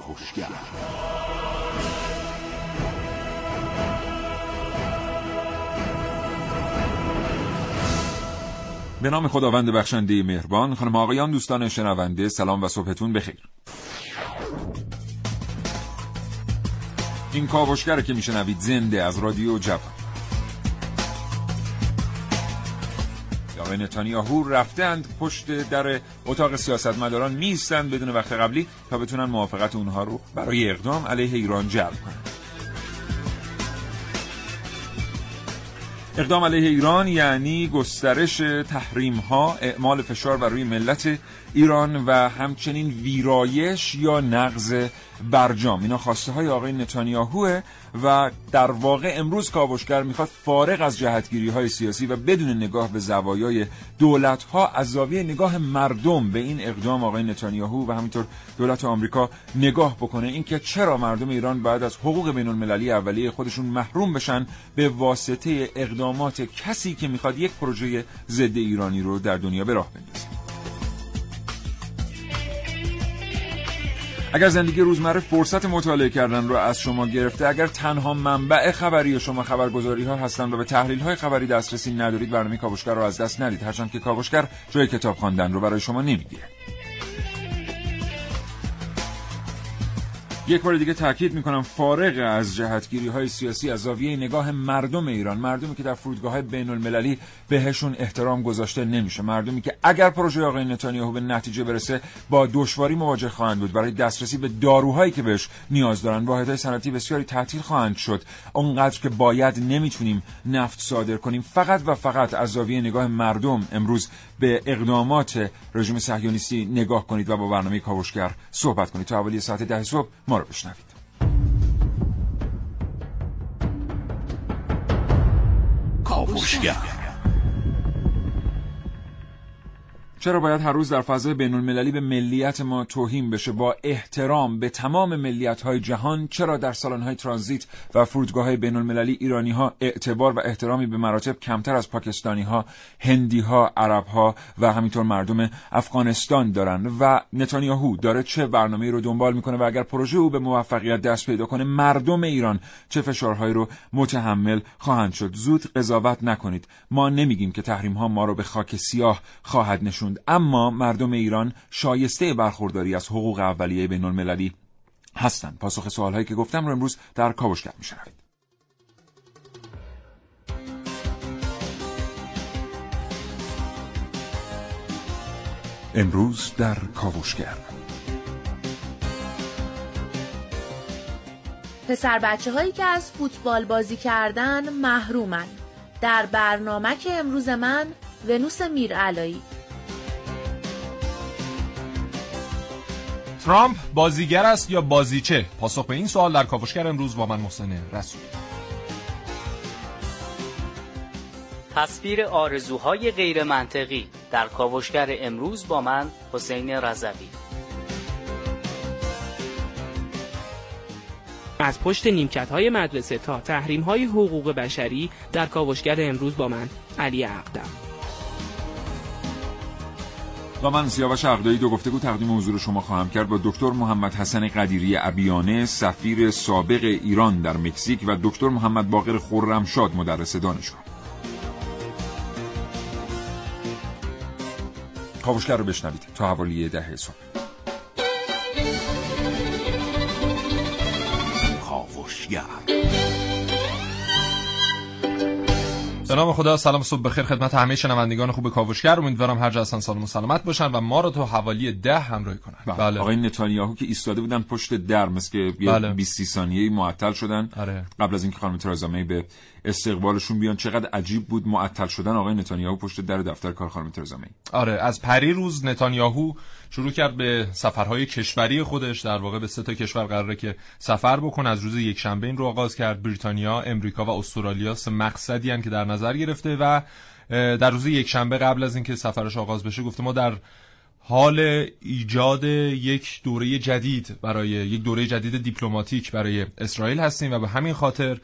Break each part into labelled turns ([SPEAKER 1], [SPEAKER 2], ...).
[SPEAKER 1] کاوشگر به نام خداوند بخشنده مهربان خانم آقایان دوستان شنونده سلام و صبحتون بخیر. این کاوشگر که میشنوید زنده از رادیو جوان. آقای نتانیاهو رفتند پشت در اتاق سیاستمداران میستند بدون وقت قبلی تا بتونن موافقت اونها رو برای اقدام علیه ایران جلب کنند اقدام علیه ایران یعنی گسترش تحریم ها اعمال فشار بر روی ملت ایران و همچنین ویرایش یا نقض برجام. اینا خواسته های آقای نتانیاهوه و در واقع امروز کاوشگر می‌خواد فارغ از جهتگیری های سیاسی و بدون نگاه به زوایای دولت ها از زاویه نگاه مردم به این اقدام آقای نتانیاهو و همینطور دولت آمریکا نگاه بکنه. اینکه چرا مردم ایران بعد از حقوق بین المللی اولیه خودشون محروم بشن به واسطه اقدامات کسی که می‌خواد یک پروژه ضد ایرانی رو در دنیا به راه بندازه. اگر زندگی روزمره فرصت مطالعه کردن رو از شما گرفته اگر تنها منبع خبری شما خبرگزاری ها هستن و به تحلیل های خبری دسترسی ندارید برنامه کاوشگر رو از دست ندید. هرچند که کاوشگر جای کتاب خواندن رو برای شما نمی‌گیره. یک بار دیگه تاکید می‌کنم فارغ از جهتگیری های سیاسی از زاویه نگاه مردم ایران مردمی که در فرودگاه های بین المللی بهشون احترام گذاشته نمیشه. مردمی که اگر پروژه آقای نتانیاهو به نتیجه برسه با دشواری مواجه خواهند بود. برای دسترسی به داروهایی که بهش نیاز دارن واحدهای صنعتی بسیاری تعطیل خواهند شد. اونقدر که باید نمی‌تونیم نفت صادر کنیم. فقط و فقط از زاویه نگاه مردم امروز به اقدامات رژیم صهیونیستی نگاه کنید و با برنامه کاوشگر صحبت کنید. تا حوالی ساعت ده صبح ما رو بشنوید. کاوشگر. چرا باید هر روز در فضای بین المللی به ملیت ما توهین بشه؟ با احترام به تمام ملیت های جهان چرا در سالن های ترانزیت و فرودگاه های بین المللی ایرانی ها اعتبار و احترامی به مراتب کمتر از پاکستانی ها هندی ها عرب ها و همینطور مردم افغانستان دارن و نتانیاهو داره چه برنامه رو دنبال می‌کنه و اگر پروژه او به موفقیت دست پیدا کنه مردم ایران چه فشارهایی رو متحمل خواهند شد؟ زود قضاوت نکنید. ما نمیگیم که تحریم ها ما رو به خاک سیاه خواهد نشون اما مردم ایران شایسته برخورداری از حقوق اولیه بین المللی هستند. پاسخ سوالهایی که گفتم رو امروز در کاوشگر میشنوید. امروز در کاوشگر.
[SPEAKER 2] پسر بچه هایی که از فوتبال بازی کردن محرومن. در برنامه که امروز من ونوس میرعلایی.
[SPEAKER 3] ترامپ بازیگر است یا بازیچه؟ پاسخ به این سوال در کاوشگر امروز با من محسن رسول.
[SPEAKER 4] تصویر آرزوهای غیر منطقی در کاوشگر امروز با من حسین رضوی.
[SPEAKER 5] از پشت نیمکت های مدرسه تا تحریم های حقوق بشری در کاوشگر امروز با من علی اقدم.
[SPEAKER 1] و من سیاوش عقدایی دو گفتگو تقدیم حضور شما خواهم کرد. با دکتر محمد حسن قدیری ابیانه سفیر سابق ایران در مکزیک و دکتر محمد باقر خرمشاد مدرس دانشگاه. کاوشگر رو بشنوید تا حوالی ده صبح.
[SPEAKER 3] کاوشگر به نام خدا سلام صبح بخیر خدمت همه شنوندگان خوب کاوشگر امیدوارم هر جا هستن سالم و سلامت باشن و ما رو تا حوالی ده همراهی کنن
[SPEAKER 1] بله. بله. آقای نتانیاهو که ایستاده بودن پشت در مثل که بله. 20 ثانیه‌ای معطل شدن آره. قبل از اینکه خانم ترازا به استقبالشون بیان چقدر عجیب بود معطل شدن آقای نتانیاهو پشت در دفتر کار خانم ترزا
[SPEAKER 3] آره از پری روز نتانیاهو شروع کرد به سفرهای کشوری خودش در واقع به سه تا کشور قراره که سفر بکنه. از روز یک شنبه این رو آغاز کرد. بریتانیا امریکا و استرالیا سه مقصدی هم که در نظر گرفته و در روز یک شنبه قبل از اینکه سفرش آغاز بشه گفته ما در حال ایجاد یک دوره جدید برای یک دوره جدید دیپلماتیک برای اسرائیل هستیم و به همین خاطر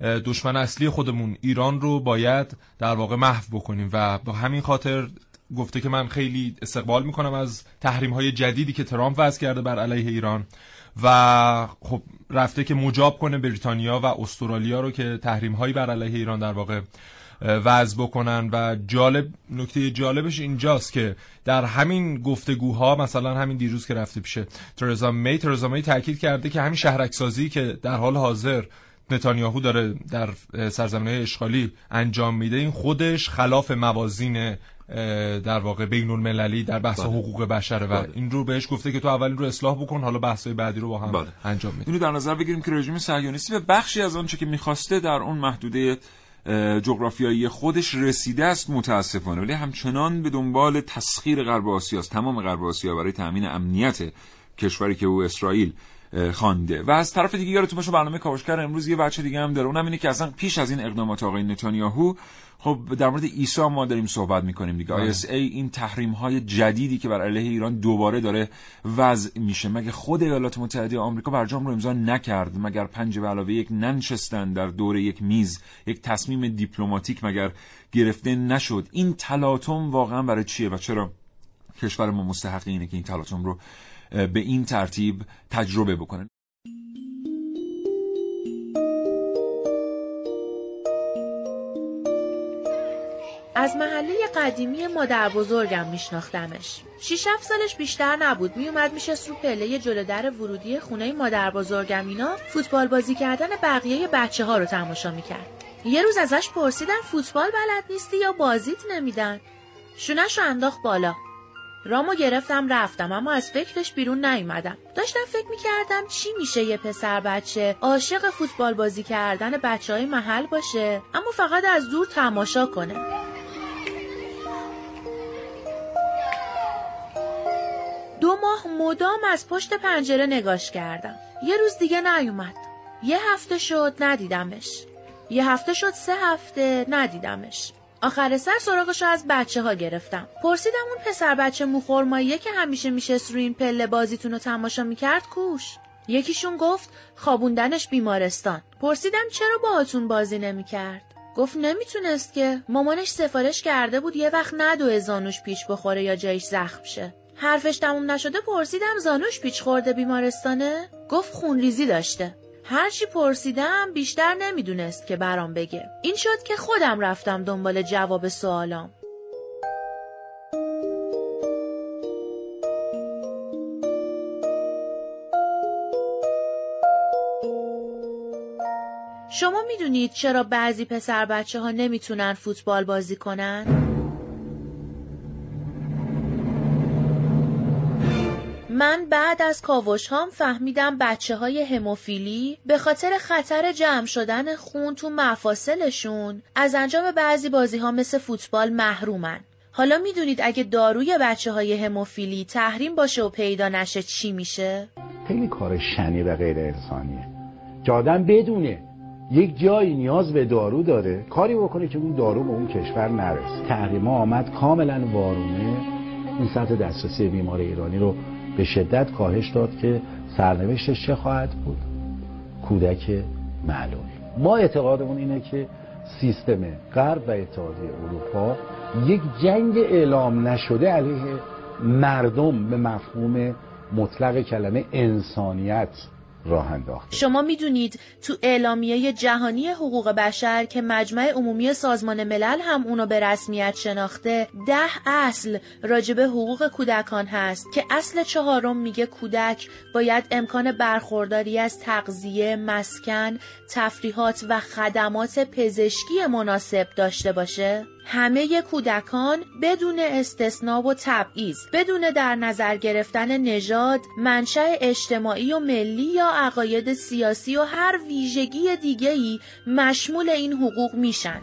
[SPEAKER 3] دشمن اصلی خودمون ایران رو باید در واقع محو بکنیم و با همین خاطر گفته که من خیلی استقبال می‌کنم از تحریم های جدیدی که ترامپ وضع کرده بر علیه ایران و خب رفته که مجاب کنه بریتانیا و استرالیا رو که تحریم هایی بر علیه ایران در واقع وضع بکنن. و جالب نکته جالبش اینجاست که در همین گفتگوها مثلا همین دیروز که رفته پیشه ترزا می ترزا می تاکید کرده که همین شهرک سازی که در حال حاضر نتانیاهو داره در سرزمین اشغالی انجام میده این خودش خلاف موازین در واقع بین المللی در بحث بله. حقوق بشره و بله. این رو بهش گفته که تو اول رو اصلاح بکن حالا بحث بعدی رو با هم بله. انجام میده
[SPEAKER 1] اینو در نظر بگیریم که رژیم صهیونیستی به بخشی از آنچه که می‌خواسته در اون محدوده جغرافیایی خودش رسیده است متاسفانه ولی همچنان به دنبال تسخیر غرب آسیا است تمام غرب آسیا برای تامین امنیت کشوری که او اسرائیل خوانده و از طرف دیگه یادتون باشه برنامه کاوشگر امروز یه بچه دیگه هم داره اونم اینه که اصلا پیش از این اقدامات آقای نتانیاهو خب در مورد عیسی ما داریم صحبت می‌کنیم دیگه. بله. ISA این تحریم های جدیدی که بر علیه ایران دوباره داره وضع میشه. مگه خود ایالات متحده آمریکا برجام رو امضا نکرد؟ مگر پنج به علاوه یک ننشستن در دور یک میز یک تصمیم دیپلماتیک مگر گرفته نشد؟ این تلاطم واقعا برای چیه و چرا کشور ما مستحق اینه که این تلاطم رو به این ترتیب تجربه بکنن
[SPEAKER 2] قدیمی مادر بزرگم میشناختمش. شیش هفت سالش بیشتر نبود میومد میشست رو پله جلو در ورودی خونه مادر بزرگم اینا فوتبال بازی کردن بقیه بچه ها رو تماشا می‌کرد. یه روز ازش پرسیدن فوتبال بلد نیستی یا بازیت نمیدن؟ شونش رو انداخت بالا. رامو گرفتم رفتم اما از فکرش بیرون نیومدم داشتم فکر می‌کردم چی میشه یه پسر بچه عاشق فوتبال بازی کردن بچه های محل باشه اما فقط از دور تماشا کنه دو ماه مدام از پشت پنجره نگاش کردم. یه روز دیگه نیومد. یه هفته شد ندیدمش. یه هفته شد سه هفته ندیدمش. آخر سر سراغش از بچه ها گرفتم. پرسیدم اون پسر بچه موخورماییه که همیشه میشست روی این پله بازیتون رو تماشا می‌کرد کوش؟ یکیشون گفت خوابوندنش بیمارستان. پرسیدم چرا باهاتون بازی نمی‌کرد؟ گفت نمی‌تونست که. مامانش سفارش کرده بود یه وقت ندو زانوش پیچ بخوره یا جایش زخم شه. حرفش تموم نشده پرسیدم زانوش پیچ خورده بیمارستانه؟ گفت خونریزی داشته. هرچی پرسیدم بیشتر نمی‌دونست که برام بگه. این شد که خودم رفتم دنبال جواب سوالام. شما می‌دونید چرا بعضی پسر بچه ها نمی‌تونن فوتبال بازی کنن؟ من بعد از کاوش هام فهمیدم بچه های هموفیلی به خاطر خطر جمع شدن خون تو مفاصلشون از انجام بعضی بازی ها مثل فوتبال محرومن. حالا می‌دونید اگه داروی بچه های هموفیلی تحریم باشه و پیدا نشه چی میشه؟
[SPEAKER 6] خیلی کار شنی و غیر انسانیه. که آدم بدونه. یک جایی نیاز به دارو داره. کاری بکنه که اون دارو به اون کشور نرسه. تحریم آمد کاملا وارونه. این سطح دسترسی بیمار ایرانی رو به شدت کاهش داد که سرنوشتش چه خواهد بود. کودک معلول. ما اعتقادمون اینه که سیستم غرب و اتحادیه اروپا یک جنگ اعلام نشده علیه مردم به مفهوم مطلق کلمه انسانیت. راه انداخته.
[SPEAKER 2] شما می‌دونید تو اعلامیه جهانی حقوق بشر که مجمع عمومی سازمان ملل هم اونو به رسمیت شناخته ده اصل راجب حقوق کودکان هست که اصل چهارم میگه کودک باید امکان برخورداری از تغذیه، مسکن، تفریحات و خدمات پزشکی مناسب داشته باشه. همه کودکان بدون استثنا و تبعیض بدون در نظر گرفتن نژاد منشأ اجتماعی و ملی یا عقاید سیاسی و هر ویژگی دیگه‌ای مشمول این حقوق میشن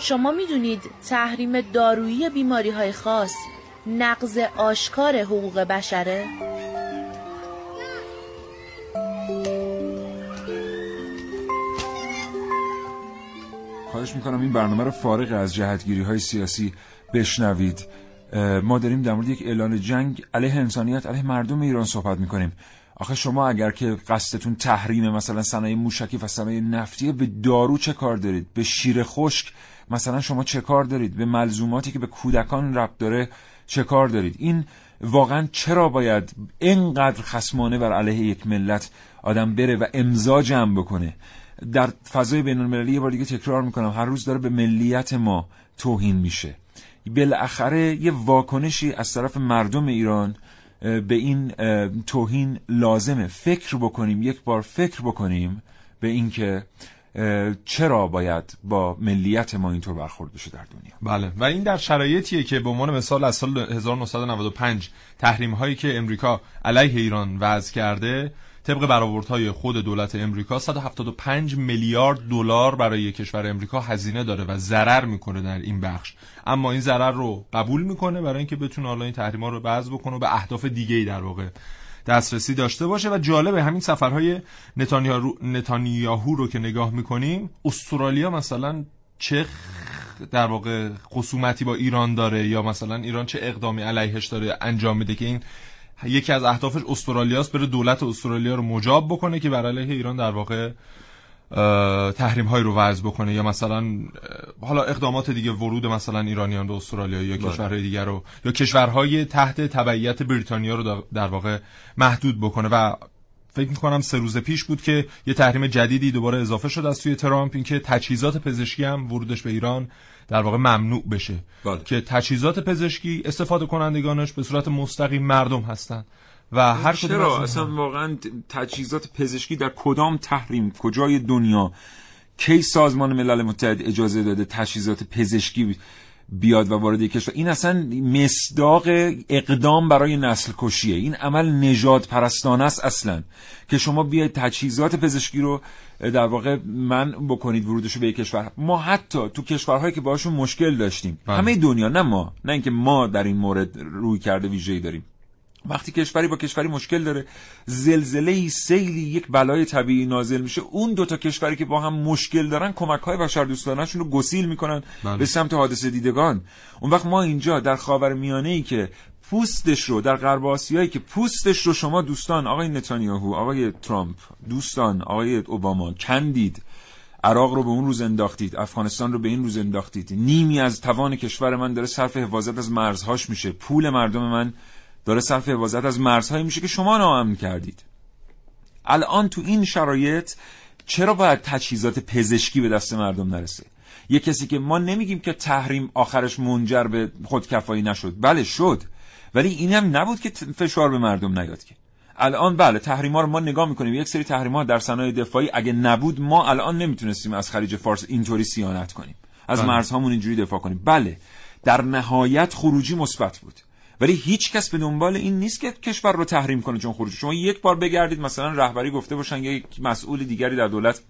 [SPEAKER 2] شما می‌دونید تحریم دارویی بیماری های خاص نقض آشکار حقوق بشره؟
[SPEAKER 1] خواهش می‌کنم این برنامه رو فارغ از جهتگیری های سیاسی بشنوید. ما داریم در مورد یک اعلان جنگ علیه انسانیت علیه مردم ایران صحبت می‌کنیم. آخه شما اگر که قصدتون تحریم مثلا صنایع موشکی و صنایع نفتی به دارو چه کار دارید؟ به شیر خشک مثلا شما چه کار دارید؟ به ملزوماتی که به کودکان ربط داره چه کار دارید؟ این واقعا چرا باید اینقدر خسمانه بر علیه یک ملت آدم بره و امضا جمع بکنه؟ در فضای بین المللی یه بار دیگه تکرار می‌کنم. هر روز داره به ملیت ما توهین میشه. بالاخره یه واکنشی از طرف مردم ایران به این توهین لازمه. فکر بکنیم یک بار فکر بکنیم به اینکه چرا باید با ملیت ما اینطور برخورد بشه در دنیا.
[SPEAKER 3] بله. و این در شرایطیه که به عنوان مثال از سال 1995 تحریم هایی که امریکا علیه ایران وضع کرده طبق برآوردهای خود دولت امریکا 175 میلیارد دلار برای کشور امریکا هزینه داره و ضرر می‌کنه در این بخش. اما این ضرر رو قبول می‌کنه برای اینکه بتونه حالا این تحریما رو وضع بکنه و به اهداف دیگه ای در واقع دسترسی داشته باشه. و جالبه همین سفرهای نتانیاهو رو که نگاه می‌کنیم استرالیا مثلا چه در واقع خصومتی با ایران داره یا مثلا ایران چه اقدامی علیهش داره انجام میده که این یکی از اهدافش استرالیاست بره دولت استرالیا رو مجاب بکنه که بر علیه ایران در واقع تحریم های رو وضع بکنه یا مثلا حالا اقدامات دیگه ورود مثلا ایرانیان به استرالیا یا بله. کشورهای دیگر رو یا کشورهای تحت تبعیت بریتانیا رو در واقع محدود بکنه و فکر می‌کنم سه روز پیش بود که یه تحریم جدیدی دوباره اضافه شد از توی ترامپ اینکه تجهیزات پزشکی هم ورودش به ایران در واقع ممنوع بشه.
[SPEAKER 1] بله.
[SPEAKER 3] که تجهیزات پزشکی استفاده کنندگانش به صورت مستقیم مردم هستند و هر
[SPEAKER 1] چرا؟ اصلا واقعا تجهیزات پزشکی در کدام تحریم؟ کجای دنیا؟ کی سازمان ملل متحد اجازه داده تجهیزات پزشکی بیاد و وارد کشور. این اصلا مصداق اقدام برای نسل کشیه این عمل نجات پرستانه است اصلا. که شما بیاید تجهیزات پزشکی رو در واقع من بکنید ورودش رو به کشور. ما حتی تو کشورهایی که باشون مشکل داشتیم. بله. همه دنیا نه ما. نه اینکه ما در این مورد روی کرده ویژه‌ای داریم. وقتی کشوری با کشوری مشکل داره زلزله ای سیلی یک بلای طبیعی نازل میشه. اون دوتا کشوری که با هم مشکل دارن کمک های بشر دوستانشون رو گسیل می‌کنن بله. به سمت حادثه دیدگان. اون وقت ما اینجا در خاور میانه ای که پوستش رو در غرب آسیایی که پوستش رو شما دوستان آقای نتانیاهو آقای ترامپ دوستان آقای اوباما کندید. عراق رو به اون روز انداختید افغانستان رو به این روز انداختید. نیمی از توان کشور من داره صرف حفاظت از مرزهاش میشه. پول مردم من داره صرف حفاظت از مرزهایی میشه که شما ناامن کردید الان تو این شرایط چرا باید تجهیزات پزشکی به دست مردم نرسه؟ یه کسی که ما نمیگیم که تحریم آخرش منجر به خودکفایی نشد. بله شد. ولی اینم نبود که فشار به مردم نیاد که. الان بله تحریم ها رو ما نگاه می‌کنیم. یک سری تحریم ها در صنایع دفاعی اگه نبود ما الان نمی‌تونستیم از خلیج فارس اینطوری سیانت کنیم. از بله. مرزهامون اینجوری دفاع کنیم. بله در نهایت خروجی مثبت بود. ولی هیچ کس به دنبال این نیست که کشور رو تحریم کنه چون خروج شما یک بار بگردید مثلا رهبری گفته باشن یک مسئول دیگری در دولت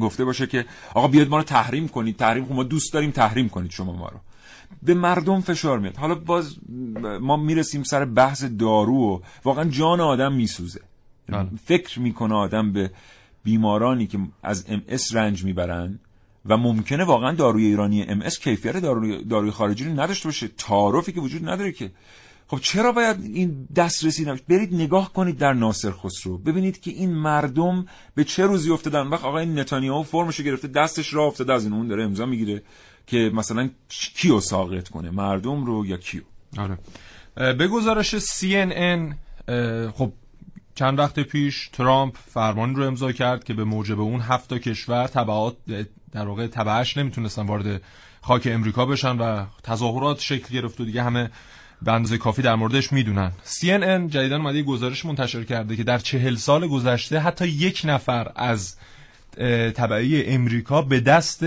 [SPEAKER 1] گفته باشه که آقا بیاد ما رو تحریم کنید تحریم ما دوست داریم تحریم کنید شما ما رو. به مردم فشار میاد. حالا باز ما می‌رسیم سر بحث دارو و واقعا جان آدم میسوزه. بله. فکر می‌کنه آدم به بیمارانی که از ام رنج می‌برن و ممکنه واقعا داروی ایرانی ام اس کیفیت داروی, داروی خارجی رو نداشته باشه. تعارفی که وجود نداره که. خب چرا باید این دسترسی نمیشه برید نگاه کنید در ناصر خسرو. ببینید که این مردم به چه روزی افتادن. وقت آقای نتانیاهو فرمشو گرفته دستش را افتاده. از این اون داره امضا می‌گیره که مثلا کیو ساقط کنه؟ مردم رو یا کیو؟
[SPEAKER 3] آره. به گزارش CNN خب چند وقت پیش ترامپ فرمان رو امضا کرد که به موجب اون هفت کشور تبعات در واقع تبعش نمی‌تونستن وارد خاک امریکا بشن و تظاهرات شکل گرفت و دیگه همه به اندازه کافی در موردش می‌دونن. CNN جدیدن اومده گزارش منتشر کرده که در چهل سال گذشته حتی یک نفر از تبعی امریکا به دست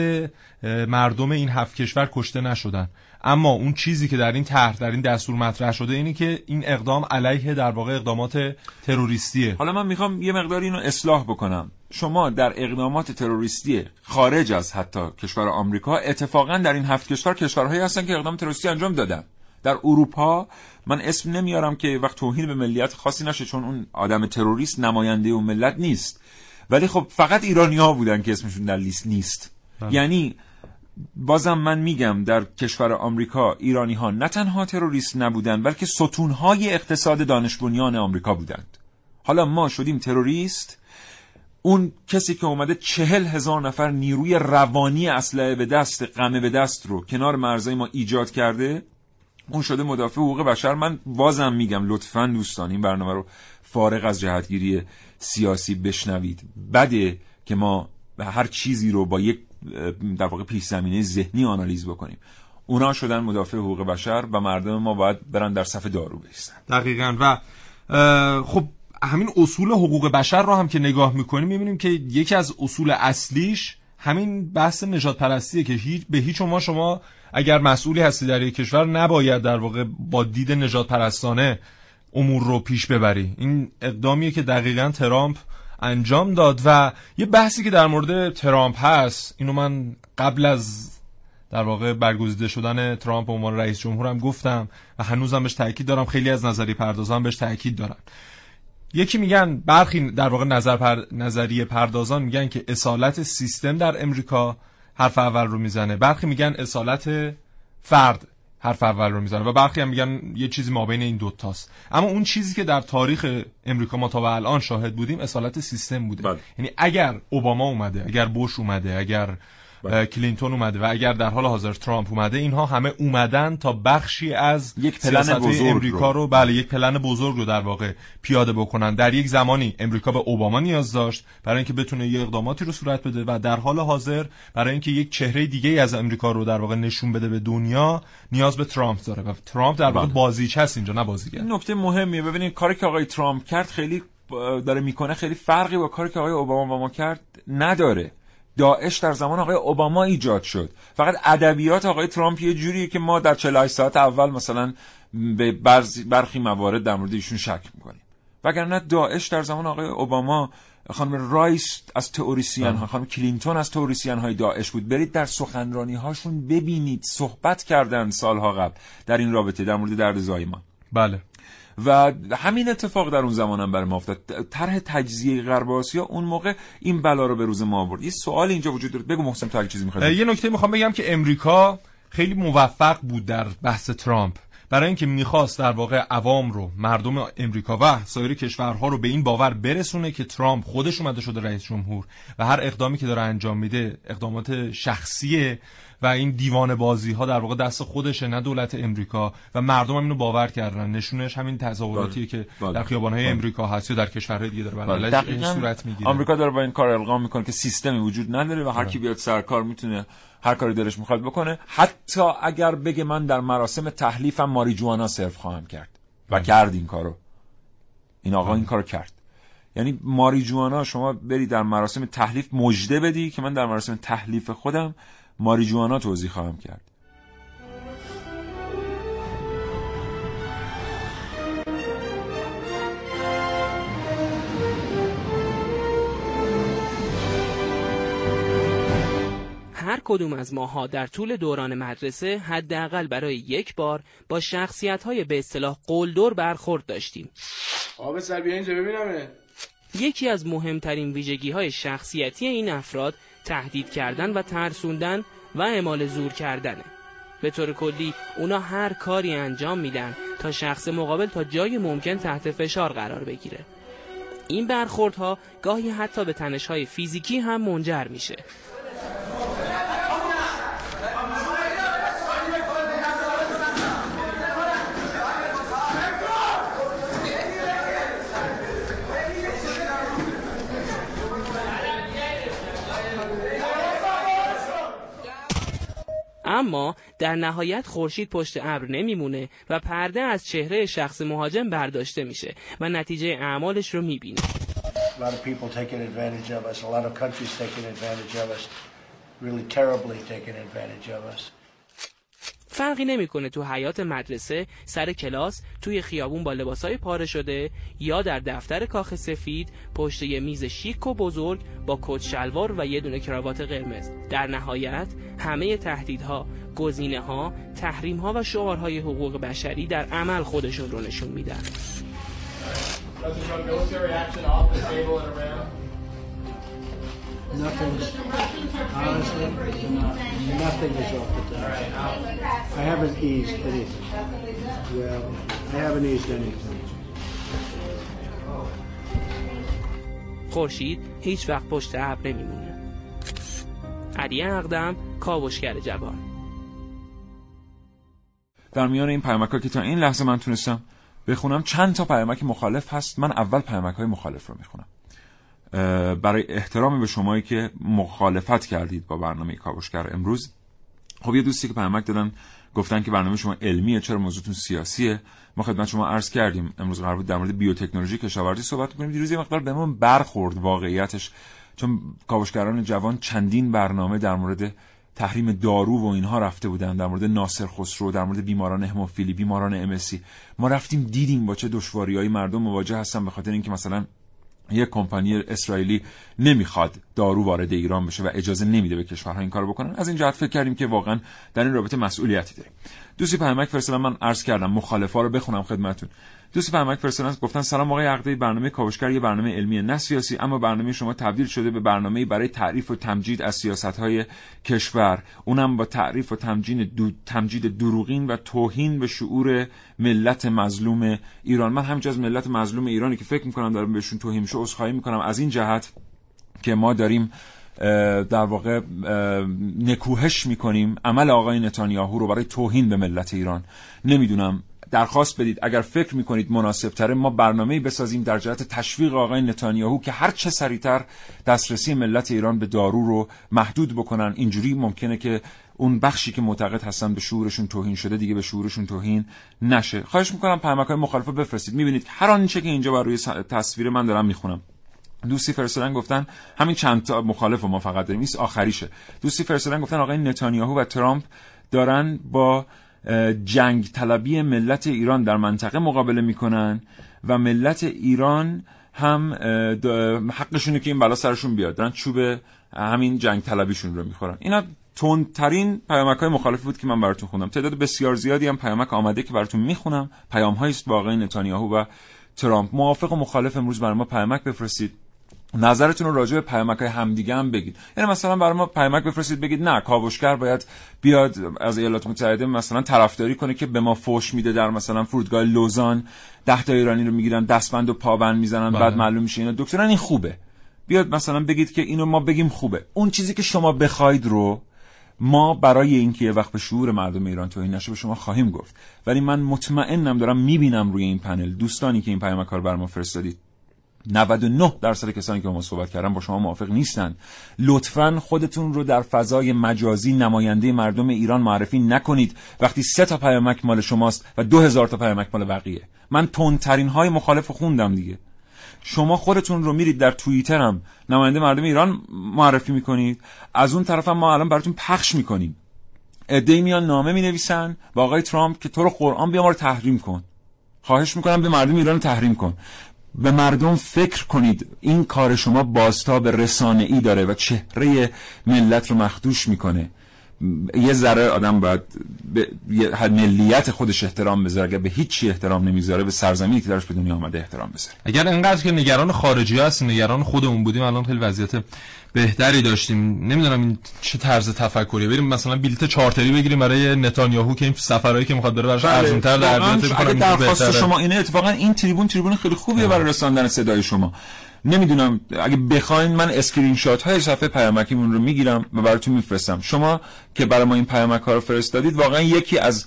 [SPEAKER 3] مردم این هفت کشور کشته نشدن. اما اون چیزی که در این طرح در این دستور مطرح شده اینه که این اقدام علیه در واقع اقدامات تروریستیه.
[SPEAKER 1] حالا من می‌خوام یه مقدار اینو اصلاح بکنم. شما در اقدامات تروریستی خارج از حتی کشور آمریکا اتفاقا در این هفت کشور کشورهایی هستن که اقدام تروریستی انجام دادن. در اروپا من اسم نمیارم که وقت توهین به ملیت خاصی نشه چون اون آدم تروریست نماینده اون ملت نیست. ولی خب فقط ایرانی ها بودن که اسمشون در لیست نیست. بله. یعنی بازم من میگم در کشور آمریکا ایرانی ها نه تنها تروریست نبودن بلکه ستون های اقتصاد دانش بنیان آمریکا بودند. حالا ما شدیم تروریست. اون کسی که اومده چهل هزار نفر نیروی روانی اسلحه به دست قمه به دست رو کنار مرزای ما ایجاد کرده اون شده مدافع حقوق بشر. من بازم میگم لطفا دوستان این برنامه رو فارغ از جهتگیری سیاسی بشنوید. بده که ما هر چیزی رو با یک در واقع پیش زمینه ذهنی آنالیز بکنیم. اونا شدن مدافع حقوق بشر و مردم ما باید برن در صف دارو بیستن
[SPEAKER 3] دقیقا. و خب همین اصول حقوق بشر رو هم که نگاه می‌کنیم می‌بینیم که یکی از اصول اصلیش همین بحث نجات پرستیه که هیچ به هیچ ما شما اگر مسئولی هستی در یک کشور نباید در واقع با دید نجات پرستانه امور رو پیش ببری. این اقدامیه که دقیقا ترامپ انجام داد و یه بحثی که در مورد ترامپ هست اینو من قبل از در واقع برگزیده شدن ترامپ به عنوان رئیس جمهورم گفتم و هنوزم بهش تاکید دارم. خیلی از نظری پردازان بهش تاکید دارن. یکی میگن برخی در واقع نظر پر... نظریه پردازان میگن که اصالت سیستم در امریکا حرف اول رو می‌زنه. برخی میگن اصالت فرد. حرف اول رو می‌زنه و برخی هم میگن یه چیزی ما بین این دوتاست اما اون چیزی که در تاریخ امریکا ما تا به الان شاهد بودیم اصالت سیستم بوده بله. یعنی اگر اوباما اومده اگر بوش اومده اگر. کلینتون اومده و اگر در حال حاضر ترامپ اومده اینها همه اومدن تا بخشی از
[SPEAKER 1] یک پلن بزرگ
[SPEAKER 3] امریکا رو. بله یک پلن بزرگ رو در واقع پیاده بکنن. در یک زمانی امریکا به اوباما نیاز داشت برای اینکه بتونه یه اقداماتی رو صورت بده و در حال حاضر برای اینکه یک چهره دیگه از امریکا رو در واقع نشون بده به دنیا نیاز به ترامپ داره. و ترامپ در واقع بله. بازیچه است اینجا نه بازیگر.
[SPEAKER 1] نکته مهمیه. ببینید کاری که آقای ترامپ کرد خیلی داره می‌کنه خیلی فرقی با کاری که آقای اوباما با ما کرد نداره. داعش در زمان آقای اوباما ایجاد شد. فقط ادبیات آقای ترامپ یه جوریه که ما در 48 ساعت اول مثلا به برخی موارد در مورد ایشون شک می‌کنیم. وگرنه داعش در زمان آقای اوباما خانم رایس از تئوریسین ها خانم کلینتون از تئوریسین های داعش بود. برید در سخنرانی هاشون ببینید صحبت کردن سالها قبل در این رابطه در مورد درد زایمان.
[SPEAKER 3] بله.
[SPEAKER 1] و همین اتفاق در اون زمان هم برای ما افتاد. طرح تجزیه غرب آسیا اون موقع این بلا رو به روز ما آورد. یه سوال اینجا وجود داره. بگو محسن تو چیزی می‌خواد
[SPEAKER 3] یه نکته می‌خوام بگم که امریکا خیلی موفق بود در بحث ترامپ. برای اینکه می‌خواست در واقع عوام رو مردم امریکا و سایر کشورها رو به این باور برسونه که ترامپ خودش اومده شده رئیس جمهور و هر اقدامی که داره انجام میده اقدامات شخصیه و این دیوان بازی ها در واقع دست خودشه نه دولت امریکا و مردم هم اینو باور کردن نشونش همین تظاهراتیه که بله. در خیابان های بله. امریکا هست یا در کشورهای دیگه داره
[SPEAKER 1] بله. این صورت می‌گیره آمریکا داره با این کار القام می‌کنه که سیستمی وجود نداره و هر کی بیاد سرکار می‌تونه هر کاری دلش می‌خواد بکنه. حتی اگر بگه من در مراسم تحلیفم ماریجوانا سرو خواهم کرد و کرد این کارو. این آقا این کارو کرد. یعنی ماریجوانا شما بری در مراسم تحلیف مجده بدی که من در مراسم تحلیف خودم ماریجوانا توضیح خواهم کرد.
[SPEAKER 5] هر کدوم از ماها در طول دوران مدرسه حداقل برای یک بار با شخصیت های به اصطلاح قلدر برخورد داشتیم.
[SPEAKER 7] آب سر بیا اینجا ببینمه.
[SPEAKER 5] یکی از مهمترین ویژگی های شخصیتی این افراد تهدید کردن و ترسوندن و اعمال زور کردنه به طور کلی اونا هر کاری انجام میدن تا شخص مقابل تا جای ممکن تحت فشار قرار بگیره این برخوردها گاهی حتی به تنشهای فیزیکی هم منجر میشه اما در نهایت خورشید پشت ابر نمیمونه و پرده از چهره شخص مهاجم برداشته میشه و نتیجه اعمالش رو می‌بینه. فرقی نمی‌کنه تو حیات مدرسه سر کلاس توی خیابون با لباسای پاره شده یا در دفتر کاخ سفید پشت یه میز شیک و بزرگ با کت شلوار و یه دونه کراوات قرمز. در نهایت همه تهدیدها گزینه ها تحریم ها و شعارهای حقوق بشری در عمل خودشون رو نشون میدن.
[SPEAKER 8] Nothing, honestly, nothing is off the table. I haven't eased anything. Well, I haven't eased anything.
[SPEAKER 5] خورشید هیچ وقت پشت ابر نمیمونه علی اقدم کاوشگر جوان
[SPEAKER 1] در میان این پیامک که تا این لحظه من تونستم بخونم چند تا پیامک مخالف هست من اول پیامک های مخالف رو می‌خونم برای احترام به شمایی که مخالفت کردید با برنامه کاوشگر امروز. خب یه دوستی که پیامک دادن گفتن که برنامه شما علمیه چرا موضوعتون سیاسیه؟ ما خدمت شما عرض کردیم. امروز قرار بود در مورد بیوتکنولوژی کشاورزی صحبت کنیم. دیروز یه مقدار بهمون برخورد واقعیتش چون کاوشگران جوان چندین برنامه در مورد تحریم دارو و اینها رفته بودن در مورد ناصر خسرو در مورد بیماران هموفیلی بیماران امسی ما رفتیم دیدیم با چه دشواریهایی مردم مواجه هستن به خاطر اینکه مثلا یک کمپانی اسرائیلی نمی‌خواد دارو وارد ایران بشه و اجازه نمیده به کشورها این کارو بکنن. از این جهت فکر کردیم که واقعا در این رابطه مسئولیتی داریم. دوستی پیامک فرستادن من عرض کردم مخالفا رو بخونم خدمتتون. دوست پیامک فرستادن گفتن سلام آقای عقدی برنامه کاوشگر یه برنامه علمی نه سیاسی اما برنامه شما تبدیل شده به برنامه برای تعریف و تمجید از سیاست های کشور. اونم با تعریف و تمجید دو... تمجید دروغین و توهین به شعور ملت مظلوم ایران. من همینجا ملت مظلوم ایرانی که فکر می‌کنم دارم بهشون توهین میشه عذرخواهی می‌کنم. از این جهت که ما داریم در واقع نکوهش می‌کنیم عمل آقای نتانیاهو رو برای توهین به ملت ایران. نمی‌دونم درخواست بدید. اگر فکر می‌کنید مناسب تره ما برنامه بسازیم در جهت تشویق آقای نتانیاهو که هر چه سریعتر دسترسی ملت ایران به دارو رو محدود بکنن. اینجوری ممکنه که اون بخشی که معتقد هستن به شعورشون توهین شده دیگه به شعورشون توهین نشه. خواهش می‌کنم پیامک های مخالف بفرستید. می‌بینید هر آنچه که اینجا بر روی تصویر من دارم می‌خونم. دوستی فرستادن گفتن همین چند تا مخالف ما فقط داریم. این آخریشه. دوستی فرستادن گفتن آقای نتانیاهو و ترامپ دارن با جنگ طلبی ملت ایران در منطقه مقابله می‌کنن و ملت ایران هم حقشونه که این بلا سرشون بیاد دارن چوب همین جنگ طلبیشون رو می‌خورن. اینا تندترین پیامک های مخالفی بود که من براتون خوندم. تعداد بسیار زیادی هم پیامک آمده که براتون می‌خونم. پیام است با آقای نتانیاهو و ترامپ. موافق و مخالف امروز برای ما پیامک بفرستید. نظرتون رو راجع به پیامک های همدیگه هم بگید. یعنی مثلا برای ما پیامک بفرستید بگید نه کاوشگر باید بیاد از ایالات متحده مثلا طرفداری کنه که به ما فوش میده در مثلا فرودگاه لوزان. ده تا ایرانی رو می‌گیرن دستبند و پابند می‌زنن بعد بله. معلوم میشه اینا دکتران این خوبه. بیاد مثلا بگید که اینو ما بگیم خوبه. اون چیزی که شما بخواید رو ما برای اینکه یه وقت به شعور مردم ایران توهین نشه به شما خواهیم گفت. ولی من مطمئنم دارم می‌بینم روی این پنل. دوستانی که این پیامک ها رو برام فرستادید. 99 درصد کسانی که با ما صحبت کردن با شما موافق نیستن. لطفا خودتون رو در فضای مجازی نماینده مردم ایران معرفی نکنید. وقتی سه تا پیامک مال شماست و دو هزار تا پیامک مال بقیه. من تندترین های مخالف خوندم دیگه. شما خودتون رو میرید در توییتر هم نماینده مردم ایران معرفی می‌کنید. از اون طرف هم ما الان براتون پخش می‌کنیم. ادهی میان نامه می نویسن با آقای ترامپ که تو رو قرآن بیا ما رو تحریم کن. خواهش می‌کنم به مردم ایران تحریم کن. به مردم فکر کنید. این کار شما بازتاب رسانه ای داره و چهره ملت رو مخدوش می‌کنه. یه ذره آدم باید به ملیت خودش احترام بذاره. اگر به هیچی احترام نمی‌ذاره به سرزمینی که درش به دنیا آمده احترام بذاره.
[SPEAKER 3] اگر انقدر که نگران خارجی هست نگران خودمون بودیم الان خیلی وضعیت بهتری داشتیم. نمی‌دونم این چه طرز تفکری بریم مثلا بلیت چارتری بگیریم برای نتانیاهو که این سفرهایی که می‌خواد بره براش بله. ارزان‌تر در
[SPEAKER 1] اگه درخواست شما اینه اتفاقا این تریبون تریبون خیلی خوبیه برای رساندن صدای شما. نمی‌دونم اگه بخواین من اسکرین شات های صفحه پیامکیمون رو می‌گیرم و براتون میفرستم. شما که برای ما این پیامک ها رو فرستادید واقعا یکی از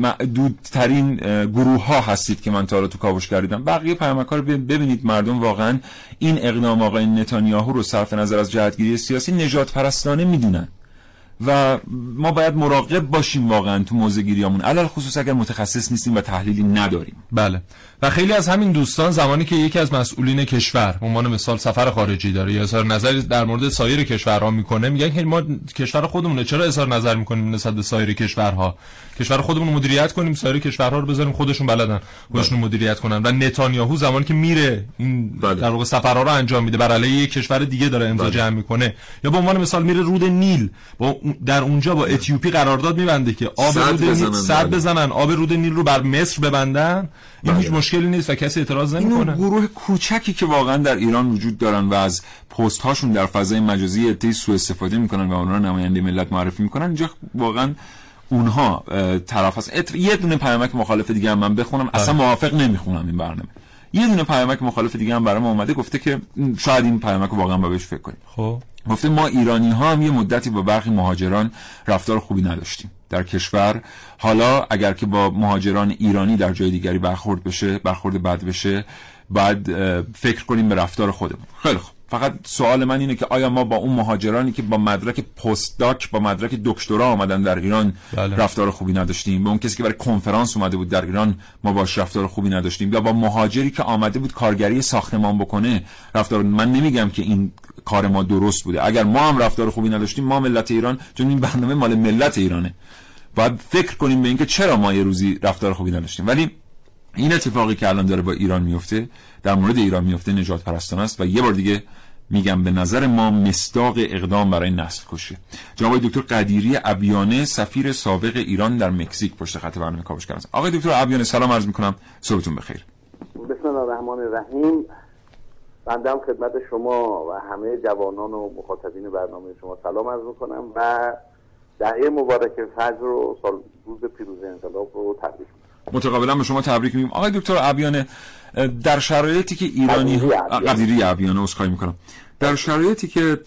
[SPEAKER 1] معدودترین گروه ها هستید که من تا تو کاوش کردم بقیه پیامک رو ببینید مردم واقعا این اقدام آقای نتانیاهو رو صرف نظر از جهتگیری سیاسی نجات پرستانه می‌دونن. و ما باید مراقب باشیم واقعا تو موزه گیریامون علل خصوص اگر متخصص نیستیم و تحلیلی نداریم.
[SPEAKER 3] بله. و خیلی از همین دوستان زمانی که یکی از مسئولین کشور به عنوان مثال سفر خارجی داره یا اظهار نظری در مورد سایر کشورها می‌کنه میگن که ما کشور خودمون چرا اظهار نظر می‌کنیم نسبت به سایر کشورها؟ کشور خودمون مدیریت کنیم سایر کشورها رو بذاریم خودشون بلدن خودشون بله. مدیریت کنن. و نتانیاهو زمانی که میره این بله. در واقع سفرها رو انجام میده بر علیه یک کشور دیگه داره امضا بله. جمع می‌کنه. یا به عنوان مثال میره رود نیل با در اونجا با اتیوپی قرارداد میبنده که آب رود نیل سد بزنن. آب رود نیل رو بر مصر ببندن. این هیچ مشکلی نیست و کسی اعتراض نمی‌کنه.
[SPEAKER 1] گروه کوچکی که واقعا در ایران وجود دارن و از پست هاشون در فضای مجازی اتی سوء استفاده می‌کنن و اونها نماینده ملت معرفی می‌کنن. اینجا واقعا اونها طرف هست. یه دونه پیامک مخالف دیگه هم من بخونم. اصلا بله. موافق نمی‌خونم این برنامه. یه دونه پیامک مخالف دیگه هم برای ما اومده گفته که شاید این پیامک واقعا با بهش فکر کنیم.
[SPEAKER 3] خب.
[SPEAKER 1] گفته ما ایرانی ها هم یه مدتی با برخی مهاجران رفتار خوبی نداشتیم. در کشور حالا اگر که با مهاجران ایرانی در جای دیگری برخورد بشه برخورد بد بشه بعد فکر کنیم به رفتار خودمون. خیلی خوب. فقط سوال من اینه که آیا ما با اون مهاجرانی که با مدرک پست داک با مدرک دکترا آمدن در ایران
[SPEAKER 3] بله.
[SPEAKER 1] رفتار خوبی نداشتیم؟ با اون کسی که برای کنفرانس اومده بود در ایران ما باش رفتار خوبی نداشتیم؟ یا با مهاجری که آمده بود کارگری ساختمان بکنه رفتار من نمیگم که این کار ما درست بوده. اگر ما هم رفتار خوبی نداشتیم ما ملت ایران چون این برنامه مال ملت ایرانه. باید فکر کنیم به اینکه چرا ما یه روزی رفتار خوبی نداشتیم. ولی این اتفاقی که الان داره با ایران میفته در مورد ایران میفته نجات پرستان است و یه بار دیگه میگم به نظر ما مستاق اقدام برای نسل کشی. جناب دکتر قدیری ابیانه سفیر سابق ایران در مکزیک پشت خط برنامه کاوش کردن آقای دکتر ابیانه سلام عرض می‌کنم. صبحتون بخیر.
[SPEAKER 9] بسم الله الرحمن الرحیم. بنده هم خدمت شما و همه جوانان و مخاطبین برنامه شما سلام عرض می‌کنم و دهه مبارک فجر و سال روز پیروز انقلاب رو تبریک
[SPEAKER 1] متقابلا به شما تبریک میگیم آقای دکتر ابیانه در شرایطی که ایرانی قدیری ابیانه اسخای می‌کنم. در شرایطی که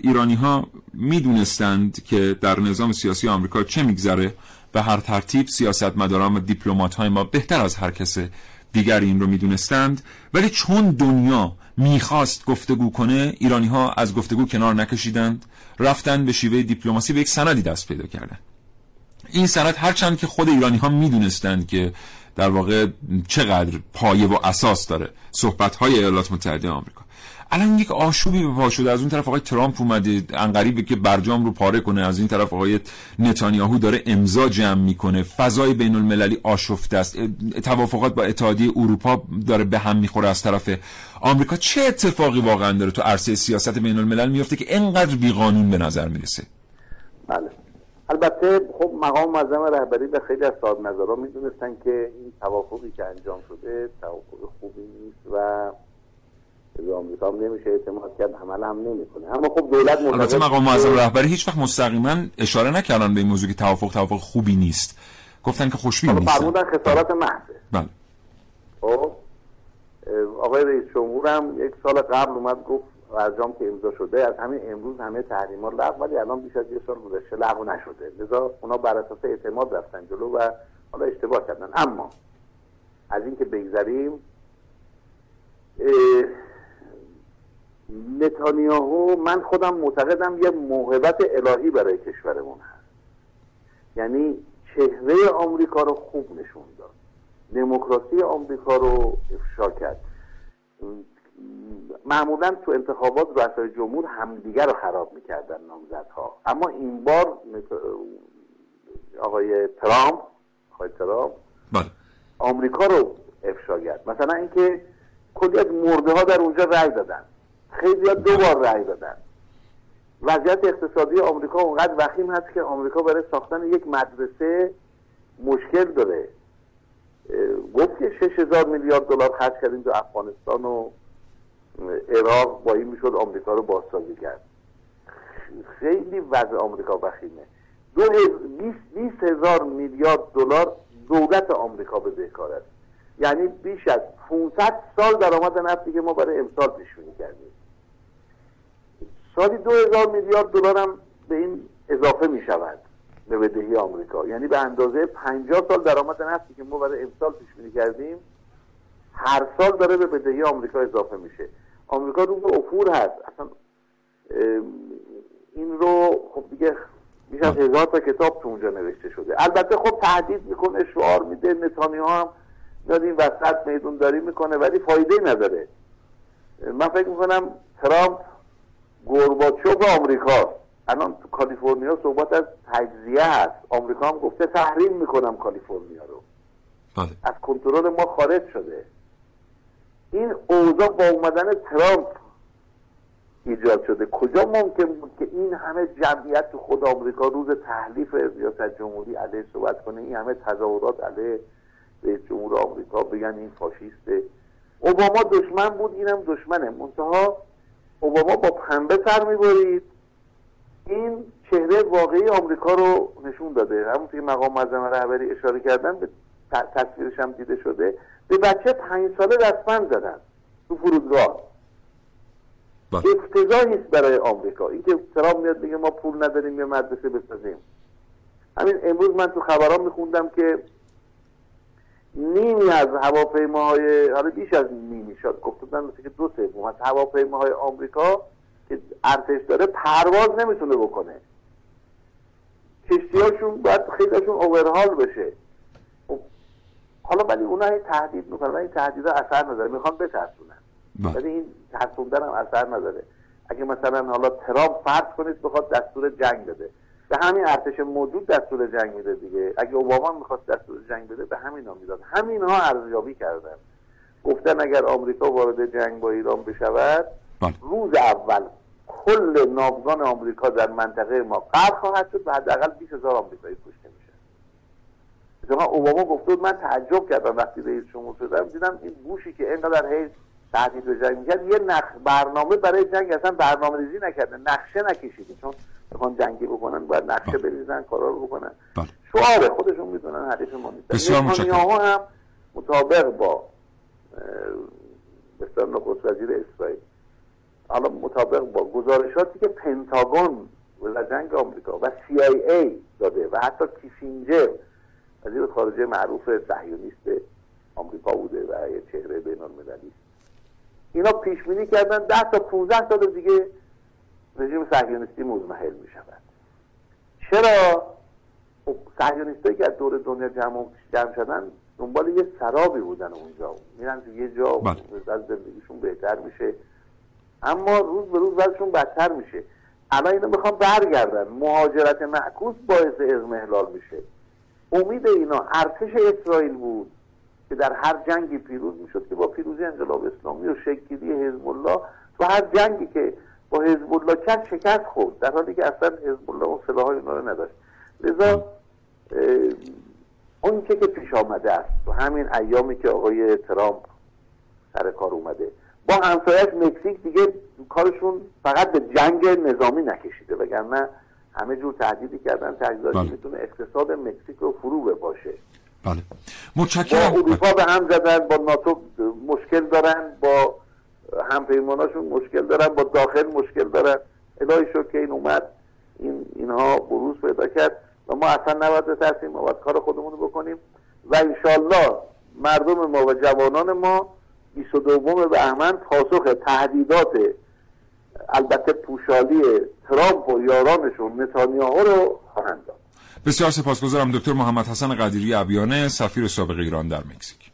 [SPEAKER 1] ایرانی ها می‌دونستند که در نظام سیاسی آمریکا چه میگذره به هر ترتیب سیاستمداران و دیپلمات های ما بهتر از هر کس دیگر این رو می‌دونستند. ولی چون دنیا می‌خواست گفتگو کنه ایرانی ها از گفتگو کنار نکشیدند رفتن به شیوه دیپلماسی به یک سندی دست پیدا کردن این سند هرچند که خود ایرانی ها می‌دونستند که در واقع چقدر پایه و اساس داره صحبت های ایالات متحده آمریکا. الان یک آشوبی به پا شده. از اون طرف آقای ترامپ اومده انقریبه که برجام رو پاره کنه. از این طرف آقای نتانیاهو داره امضا جمع می‌کنه. فضای بین المللی آشفته است. توافقات با اتحادیه اروپا داره به هم می‌خوره از طرف آمریکا. چه اتفاقی واقعا داره تو عرصه سیاست بین الملل میفته که انقدر بیقانون به نظر می‌رسه؟
[SPEAKER 9] بله. البته خب مقام معظم رهبری به خیلی از صاحب نظرها می‌دونستن که این توافقی که انجام شده توافق خوبی نیست و به آمریکا هم نمیشه اعتماد کرد عمل هم نمی‌کنه. اما خب دولت
[SPEAKER 1] البته مقام معظم رهبری هیچ وقت مستقیما اشاره نکردن به این موضوع که توافق توافق خوبی نیست. گفتن که خوشبین نیست
[SPEAKER 9] فرمودن خسارت محضه.
[SPEAKER 1] بله.
[SPEAKER 9] خب آقای رئیس جمهور هم یک سال قبل اومد گفت برجام که امضا شده از همین امروز همه تحریما لغو ولی الان بیش از یه سال گذشته لغو نشده. لذا اونا بر اساس اعتماد رفتن جلو و حالا اشتباه کردن. اما از اینکه بگذریم نتانیاهو من خودم معتقدم یه موهبت الهی برای کشورمون هست. یعنی چهره آمریکا رو خوب نشون داد. دموکراسی آمریکا رو افشا کرد. معمولا تو انتخابات رؤسای جمهور همدیگر رو خراب می‌کردن نامزدها. اما این بار آقای ترامپ آقای ترامپ
[SPEAKER 1] بله.
[SPEAKER 9] آمریکا رو افشا کرد. مثلا اینکه کلی از مرده ها در اونجا رأی دادن. خیلی دو بار رأی دادن. وضعیت اقتصادی آمریکا اونقدر وخیم هست که آمریکا برای ساختن یک مدرسه مشکل داره. گفت که 6000 میلیارد دلار خرج کردیم تو افغانستان و عراق با این می‌شد آمریکا رو بازسازی کرد. خیلی وضع آمریکا وخیمه دو بیست هزار میلیارد دلار دولت آمریکا به بدهکار است. یعنی بیش از 500 سال درآمد نفتی که ما برای امسال پیش کردیم. سالی دو هزار میلیارد دلار هم به این اضافه می شود به بدهی آمریکا. یعنی به اندازه 50 سال درآمد نفتی که ما برای امسال پیش کردیم هر سال داره به بدهی آمریکا اضافه میشه. آمریکا رو به افور هست. اصلا این رو خب دیگه بیش از هزار تا کتاب تو اونجا نوشته شده. البته خب تهدید می‌کنه شعار میده نتانیاهو هم میاد این وسط میدون داری می‌کنه ولی فایده نداره. من فکر می‌کنم ترامپ گورباچوف آمریکا. الان تو کالیفرنیا صحبت از تجزیه هست. آمریکا هم گفته تحریم می‌کنم کالیفرنیا رو.
[SPEAKER 1] بله.
[SPEAKER 9] از کنترل ما خارج شده. این اوضاع با اومدن ترامپ ایجاد شده. کجا ممکن بود که این همه جمعیت تو خود آمریکا روز تحلیف ریاست جمهوری علیه صحبت کنه؟ این همه تظاهرات علیه رئیس جمهور آمریکا بگن این فاشیسته اوباما دشمن بود اینم دشمنه. منتها اوباما با پنبه سر می‌برید. این چهره واقعی آمریکا رو نشون داده. همونطور که مقام معظم رهبری اشاره کردن به تصویرش هم دیده شده. به بچه پنج ساله دستمند زدن تو فرودگاه.
[SPEAKER 1] بله.
[SPEAKER 9] افتضاحی است برای آمریکا. اینکه ترامپ میاد بگه ما پول نداریم یه مدرسه بسازیم. همین امروز من تو خبران میخوندم که نیمی از هواپیماهای حالا بیش از نیمی شد گفتن مثل که دو سوم از هواپیماهای آمریکا که ارتش داره پرواز نمی‌تونه بکنه. کشتیاشون باید خیلیشون اوورهال بشه. حالا ولی اونها تهدید می‌کنن ولی این تهدیدها اثر نداره. می‌خوان بترسونن.
[SPEAKER 1] بله.
[SPEAKER 9] ولی این ترسوندن هم اثر نداره. اگه مثلا حالا ترامپ فرض کنید بخواد دستور جنگ بده. به همین ارتش موجود دستور جنگ میده دیگه. اگه اوباما می‌خواست دستور جنگ بده به همین ها می‌داد. همین ها ارزیابی کردن. گفتن اگر آمریکا وارد جنگ با ایران بشود
[SPEAKER 1] بله.
[SPEAKER 9] روز اول کل ناوگان آمریکا در منطقه ما غرق خواهد شد و حداقل 20000 هزار آمریکایی کشته میشه. مثلا اوباما گفته بود من تعجب کردم وقتی رئیس جمهور شدم. دیدم این بوشی که اینقدر هی تهدید به جنگ می‌کرد یه نخ برنامه برای جنگ اصلا برنامه ریزی نکرده نقشه نکشیده. چون بخوان جنگی بکنن باید نقشه بریزن کارا رو بکنن.
[SPEAKER 1] بله.
[SPEAKER 9] شعاره خودشون می‌دونن حریف ما نیستن هم مطابق با بسیار نخست وزیر اسرائیل. حالا مطابق با گزارشاتی که پنتاگون و جنگ آمریکا و CIA داده و حتی کیسینجر وزیر خارجه معروف صهیونیست آمریکا بوده و یه چهره بین المللی اینا پیش بینی کردن 10 تا 15 سال دیگه رژیم صهیونیستی مزمحل می شود چرا؟ خب صهیونیستایی که از دور دنیا جمع جمع شدن دنبال یه سرابی بودن اونجا. میرن تو یه جا
[SPEAKER 1] بله.
[SPEAKER 9] از زندگیشون بهتر میشه. اما روز به روز وضعشون بدتر میشه. الان اینا می‌خوان برگردن. مهاجرت معکوس باعث ازمهلال میشه. امید اینا ارتش اسرائیل بود که در هر جنگی پیروز می‌شد که با پیروزی انقلاب اسلامی و شکلی حزب الله. تو هر جنگی که با حزب الله کرد شکست خورد. در حالی که اصلا حزب الله اون سلاح اینا رو نداشت. لذا اون که که پیش آمده است. تو همین ایامی که آقای ترامپ سر کار اومده. با همسایش مکزیک دیگه کارشون فقط به جنگ نظامی نکشیده وگرنه همه جور تهدیدی کردن تهدیداتی
[SPEAKER 1] بله.
[SPEAKER 9] می‌تونه اقتصاد مکزیک رو فرو بباشه
[SPEAKER 1] بله.
[SPEAKER 9] با
[SPEAKER 1] متشکرم.
[SPEAKER 9] اروپا به هم زدن با ناتو مشکل دارن با همپیماناشون مشکل دارن با داخل مشکل دارن. الهی شکر که این اومد. این اینها بروز پیدا کرد و ما اصلا نباید بترسیم ما باید کار خودمون رو بکنیم. و انشالله مردم ما و جوانان ما 22 بهمن پاسخ تهدیدات البته پوشالی ترامپ و یارانشون نتانیاهو رو خواهند داد.
[SPEAKER 1] بسیار سپاسگزارم دکتر محمد حسن قدیری ابیانه سفیر سابق ایران در مکزیک.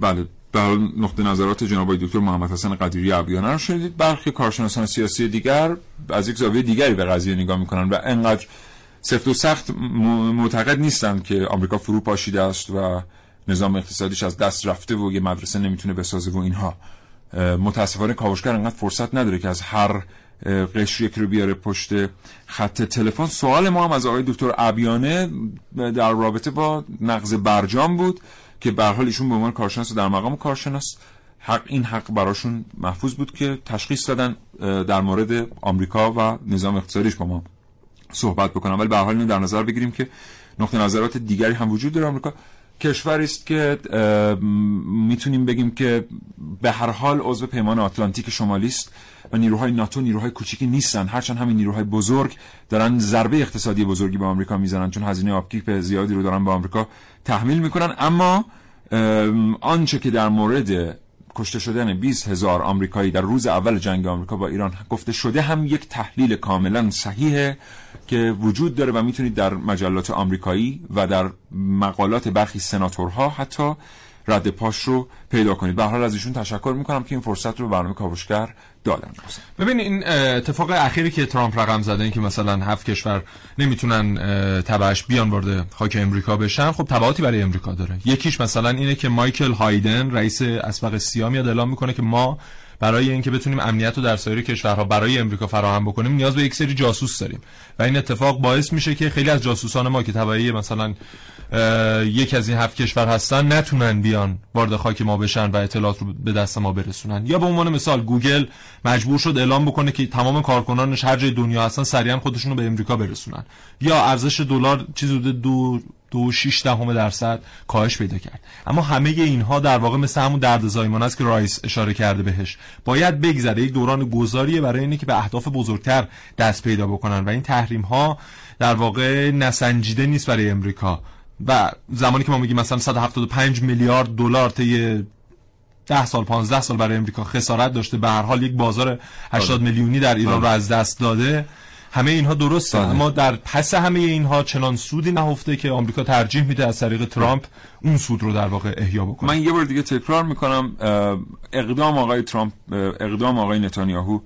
[SPEAKER 1] بله در نقطه نظرات جناب دکتر محمد حسن قدیری ابیانه رو شنیدید. برخی کارشناسان سیاسی دیگر از یک زاویه دیگری به قضیه نگاه می‌کنن و انقدر سفت و سخت معتقد نیستند که آمریکا فرو پاشیده است و نظام اقتصادیش از دست رفته و یه مدرسه نمی‌تونه بسازه و اینها. متاسفانه کاوشگر انقدر فرصت نداره که از هر قشر یک رو بیاره پشت خط تلفن. سوال ما هم از آقای دکتر ابیانه در رابطه با نقض برجام بود که به حال ایشون به عنوان کارشناس در مقام کارشناس حق این حق براشون محفوظ بود که تشخیص دادن در مورد آمریکا و نظام اقتصادیش با ما صحبت بکنم ولی به حال اینو در نظر بگیریم که نقطه نظرات دیگری هم وجود داره آمریکا. کشوری است که می‌تونیم بگیم که به هر حال عضو پیمان آتلانتیک شمالی است و نیروهای ناتو نیروهای کوچیکی نیستن. هرچند همین نیروهای بزرگ دارن ضربه اقتصادی بزرگی به آمریکا می‌زنن چون هزینه آبکیپ زیادی رو دارن به آمریکا تحمیل می‌کنن. اما ام، آنچه که در مورد کشته شدن 20 هزار آمریکایی در روز اول جنگ آمریکا با ایران گفته شده هم یک تحلیل کاملا صحیحه که وجود داره و می‌تونید در مجلات آمریکایی و در مقالات برخی سناتورها حتی رد پاش رو پیدا کنید. به حال از ایشون تشکر می‌کنم که این فرصت رو به برنامه کاوشگر دادن.
[SPEAKER 3] ببین این اتفاق اخیری که ترامپ رقم زده این که مثلا هفت کشور نمی‌تونن تبعش بیان وارد خاک امریکا بشن خب تبعاتی برای امریکا داره. یکیش مثلا اینه که مایکل هایدن رئیس اسبق سیا میاد اعلام می‌کنه که ما برای اینکه بتونیم امنیت رو در سایر کشورها برای امریکا فراهم بکنیم نیاز به یک سری جاسوس داریم. و این اتفاق باعث میشه که خیلی از جاسوسان ما که تبعی مثلا یک از این هفت کشور هستن نتونن بیان وارد خاک ما بشن و اطلاعات رو به دست ما برسونن. یا به عنوان مثال گوگل مجبور شد اعلام بکنه که تمام کارکنانش هر جای دنیا هستن سریعا خودشون رو به امریکا برسونن. یا ارزش دلار چیزی حدود دو دو شیش دهم درصد کاهش پیدا کرد. اما همه اینها در واقع مثل همون درد زایمان است که رایس اشاره کرده بهش. باید بگذره یک دوران گذاریه برای اینکه که به اهداف بزرگتر دست پیدا بکنن. و این تحریم ها در واقع نسنجیده نیست برای امریکا. و زمانی که ما میگیم مثلا 175 میلیارد دلار طی 10 سال 15 سال برای امریکا خسارت داشته به هر حال یک بازار 80 آره. میلیونی در ایران رو آره. از دست داده همه اینها درسته بله. اما در پس همه اینها چنان سودی نهفته که آمریکا ترجیح میده از طریق ترامپ اون سود رو در واقع احیا بکنه
[SPEAKER 1] من یه بار دیگه تکرار می‌کنم اقدام آقای ترامپ اقدام آقای نتانیاهو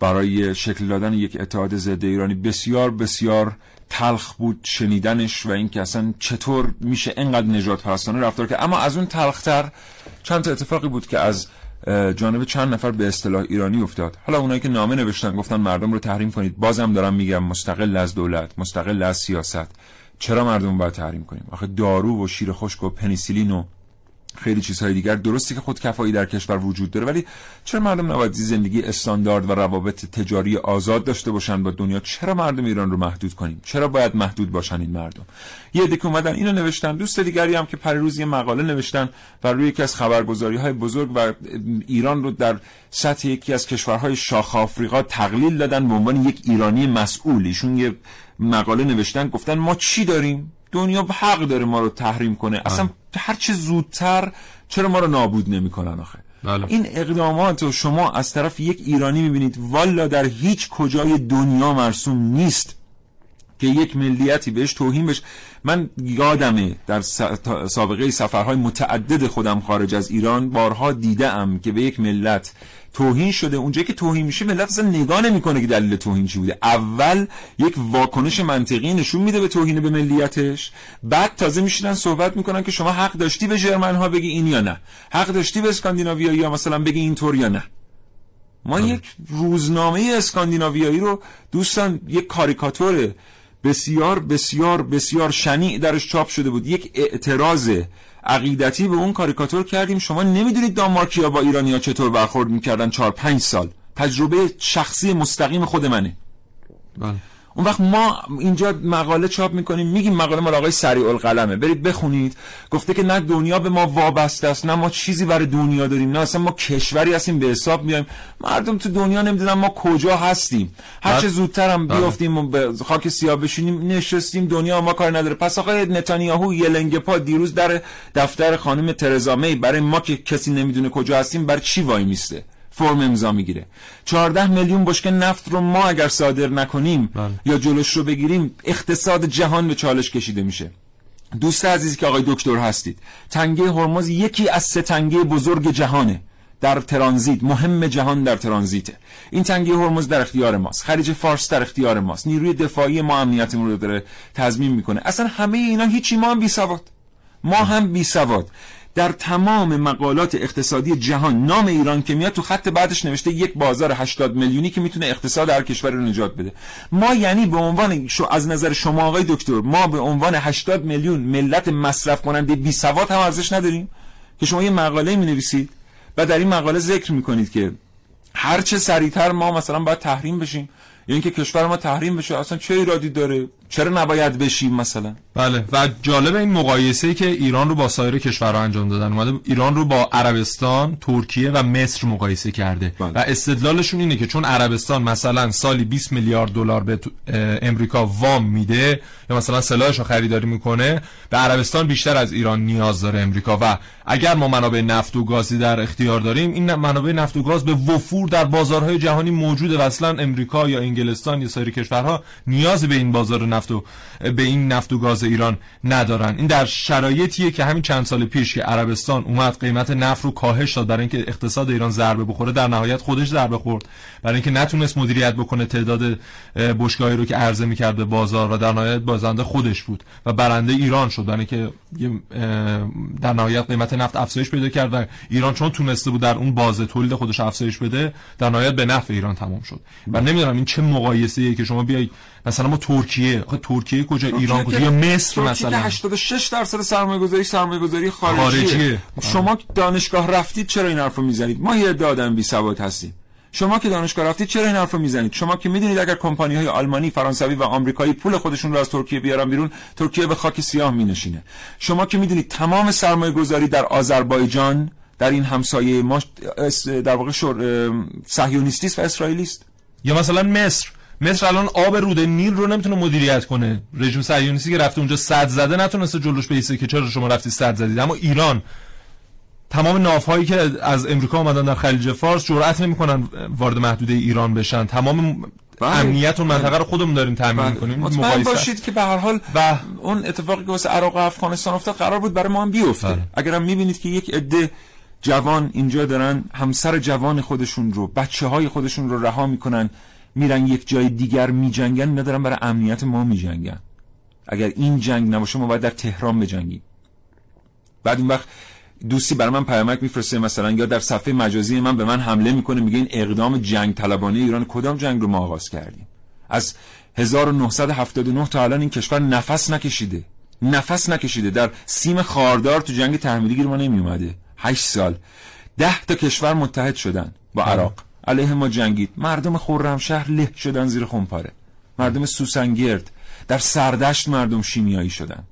[SPEAKER 1] برای شکل دادن یک اتحاد ضد ایرانی بسیار بسیار تلخ بود شنیدنش و اینکه اصلا چطور میشه انقدر نجات پرستانه رفتار که اما از اون تلختر چند تا اتفاقی بود که از جانب چند نفر به اصطلاح ایرانی افتاد. حالا اونایی که نامه نوشتن گفتن مردم رو تحریم کنید. بازم دارم میگم مستقل از دولت مستقل از سیاست. چرا مردم باید تحریم کنیم؟ آخه دارو و شیر خشک و پنیسیلین و خیلی چیزهای دیگر. درستی که خود کفایی در کشور وجود داره ولی چرا مردم نباید زندگی استاندارد و روابط تجاری آزاد داشته باشن با دنیا؟ چرا مردم ایران رو محدود کنیم؟ چرا باید محدود باشن این مردم؟ یه دیگه اومدن اینو نوشتن دوست دیگری هم که پریروز یه مقاله نوشتن و روی یکی از خبرگزاری های بزرگ و ایران رو در سطح یکی از کشورهای شاخ آفریقا تقلیل دادن به عنوان یک ایرانی مسئول. ایشون یه مقاله نوشتن گفتن ما چی داریم؟ دنیا حق داره ما رو تحریم کنه. اصلا هر چه زودتر چرا ما رو نابود نمی‌کنن آخه؟ بله. این اقدامات رو شما از طرف یک ایرانی می‌بینید. والا در هیچ کجای دنیا مرسوم نیست که یک ملیتی بهش توهین بشه. من یادمه در سابقه سفرهای متعدد خودم خارج از ایران بارها دیدم که به یک ملت توهین شده. اونجایی که توهین میشه ملت اصلا نگاه نمی‌کنه که دلیل توهین چی بوده. اول یک واکنش منطقی نشون میده به توهین به ملیتش. بعد تازه میشینن صحبت می‌کنن که شما حق داشتی به ژرمن ها بگی این یا نه. حق داشتی به اسکاندیناویایی یا مثلا بگی اینطور یا نه. ما یک روزنامه اسکاندیناویایی رو دوستان یک کاریکاتور بسیار بسیار بسیار شنیع درش چاپ شده بود. یک اعتراض عقیدتی به اون کاریکاتور کردیم. شما نمی‌دونید دانمارکیا با ایرانیا چطور برخورد می‌کردن چهار پنج سال. تجربه شخصی مستقیم خود منه. بله. اون وقت ما اینجا مقاله چاپ می‌کنیم میگیم مقاله مال آقای سریع القلمه. برید بخونید. گفته که نه دنیا به ما وابسته است نه ما چیزی برای دنیا داریم نه اصلا ما کشوری هستیم به حساب میایم مردم تو دنیا نمی‌دونن ما کجا هستیم. هر چه زودتر هم بله. بیافتیم و به خاک سیاه بشینیم نشستیم دنیا ما کار نداره. پس آقای نتانیاهو یه لنگ پا دیروز در دفتر خانم ترزا می برای ما که کسی نمی‌دونه کجا هستیم بر چی وای میسته؟ فرم امضا می‌گیره. 14 میلیون بشکه نفت رو ما اگر صادر نکنیم بله. یا جلوش رو بگیریم اقتصاد جهان به چالش کشیده میشه. دوست عزیزی که آقای دکتر هستید تنگه هرمز یکی از سه تنگه بزرگ جهانه در ترانزیت. مهم جهان در ترانزیته. این تنگه هرمز در اختیار ماست. خلیج فارس در اختیار ماست. نیروی دفاعی ما امنیتمون رو داره تضمین می‌کنه. اصلا همه اینا هیچی ما هم بی سواد. ما هم بی سواد. در تمام مقالات اقتصادی جهان نام ایران که میاد تو خط بعدش نوشته یک بازار 80 میلیونی که می‌تونه اقتصاد هر کشور رو نجات بده. ما یعنی به عنوان شو از نظر شما آقای دکتر ما به عنوان 80 میلیون ملت مصرف کننده بی سواد هم ارزش نداریم؟ که شما یه مقاله می نویسید و در این مقاله ذکر می‌کنید که هر چه سریعتر ما مثلا باید تحریم بشیم. یا اینکه کشور ما تحریم بشه اصلا چه ایرادی داره؟ چرا نباید بشیم مثلا؟
[SPEAKER 3] بله و جالب این مقایسه که ایران رو با سایر کشورها انجام دادن. اومده ایران رو با عربستان، ترکیه و مصر مقایسه کرده. بله. و استدلالشون اینه که چون عربستان مثلا سالی 20 میلیارد دلار به امریکا وام میده یا مثلا سلاحش رو خریداری می‌کنه به عربستان بیشتر از ایران نیاز داره امریکا. و اگر ما منابع نفت و گازی در اختیار داریم این منابع نفت و گاز به وفور در بازارهای جهانی موجوده و اصلا امریکا یا انگلستان یا سایر کشورها نیاز به این بازار نفت و به این نفت و گاز ایران ندارن. این در شرایطیه که همین چند سال پیش که عربستان اومد قیمت نفت رو کاهش داد برای اینکه اقتصاد ایران ضربه بخوره در نهایت خودش ضربه خورد. برای اینکه نتونست مدیریت بکنه تعداد بشگاهی رو که عرضه می‌کرد به بازار و در نهایت بازنده خودش بود و برنده ایران شد. برای اینکه در نهایت قیمت نفت افزایش پیدا کرد و ایران چون تونسته بود در اون بازه تولید خودش افزایش بده در نهایت به نفع ایران تمام شد. و نمی‌دونم این چه مقایسه ایه که شما بیای مثلا ما ترکیه آخه ترکیه کجا؟ ایران کجا؟ یا مصر مثلا؟
[SPEAKER 1] 86 درصد سرمایه گذاری سرمایه گذاری خارجیه, خارجیه. شما دانشگاه رفتید چرا این حرفو می‌زنید؟ ما یه عده آدم بی سواد هستیم. شما که دانشگاه رفتید چرا این حرفو می‌زنید؟ شما که می‌دونید اگر کمپانی های آلمانی فرانسوی و آمریکایی پول خودشون رو از ترکیه بیارن بیرون ترکیه به خاک سیاه مینشینه. شما که می‌دونید تمام سرمایه گذاری در آذربایجان در این همسایه ما در واقع صهیونیستی و اسرائیلیست
[SPEAKER 3] یا مثلا مصر. مصر الان آب رود نیل رو نمی‌تونه مدیریت کنه. رژیم صهیونیستی که رفته اونجا صد زده نتونسته جلوش بیسته که چرا شما رفتی صد زدید. اما ایران تمام نافهایی که از امریکا اومدن در خلیج فارس جرأت نمی‌کنن وارد محدوده ایران بشن. تمام بله. امنیت اون منطقه رو خودمون داریم تامین بله. می‌کنیم.
[SPEAKER 1] مطمئن باشید که به هر حال و اون اتفاقی که واسه عراق و افغانستان افتاد قرار بود برای ما هم بیفته. بله. اگرم می‌بینید که یک عده جوان اینجا دارن همسر جوان خودشون رو بچه های خودشون رو رها می‌کنن. میرن یک جای دیگر میجنگن ندارن برای امنیت ما میجنگن. اگر این جنگ نباشه ما باید در تهران بجنگیم. بعد اون وقت دوستی برای من پیامک میفرسته مثلا یا در صفحه مجازی من به من حمله می‌کنه میگه این اقدام جنگ طلبانه ایران کدام جنگ رو ما آغاز کردیم؟ از 1979 تا الان این کشور نفس نکشیده. نفس نکشیده. در سیم خاردار تو جنگ تحمیلی گیر ما نمی اومده 8 سال. ده تا کشور متحد شدن با. عراق. علیه ما جنگید. مردم خرمشهر له شدن زیر خمپاره. مردم سوسنگرد. در سردشت مردم شیمیایی شدن.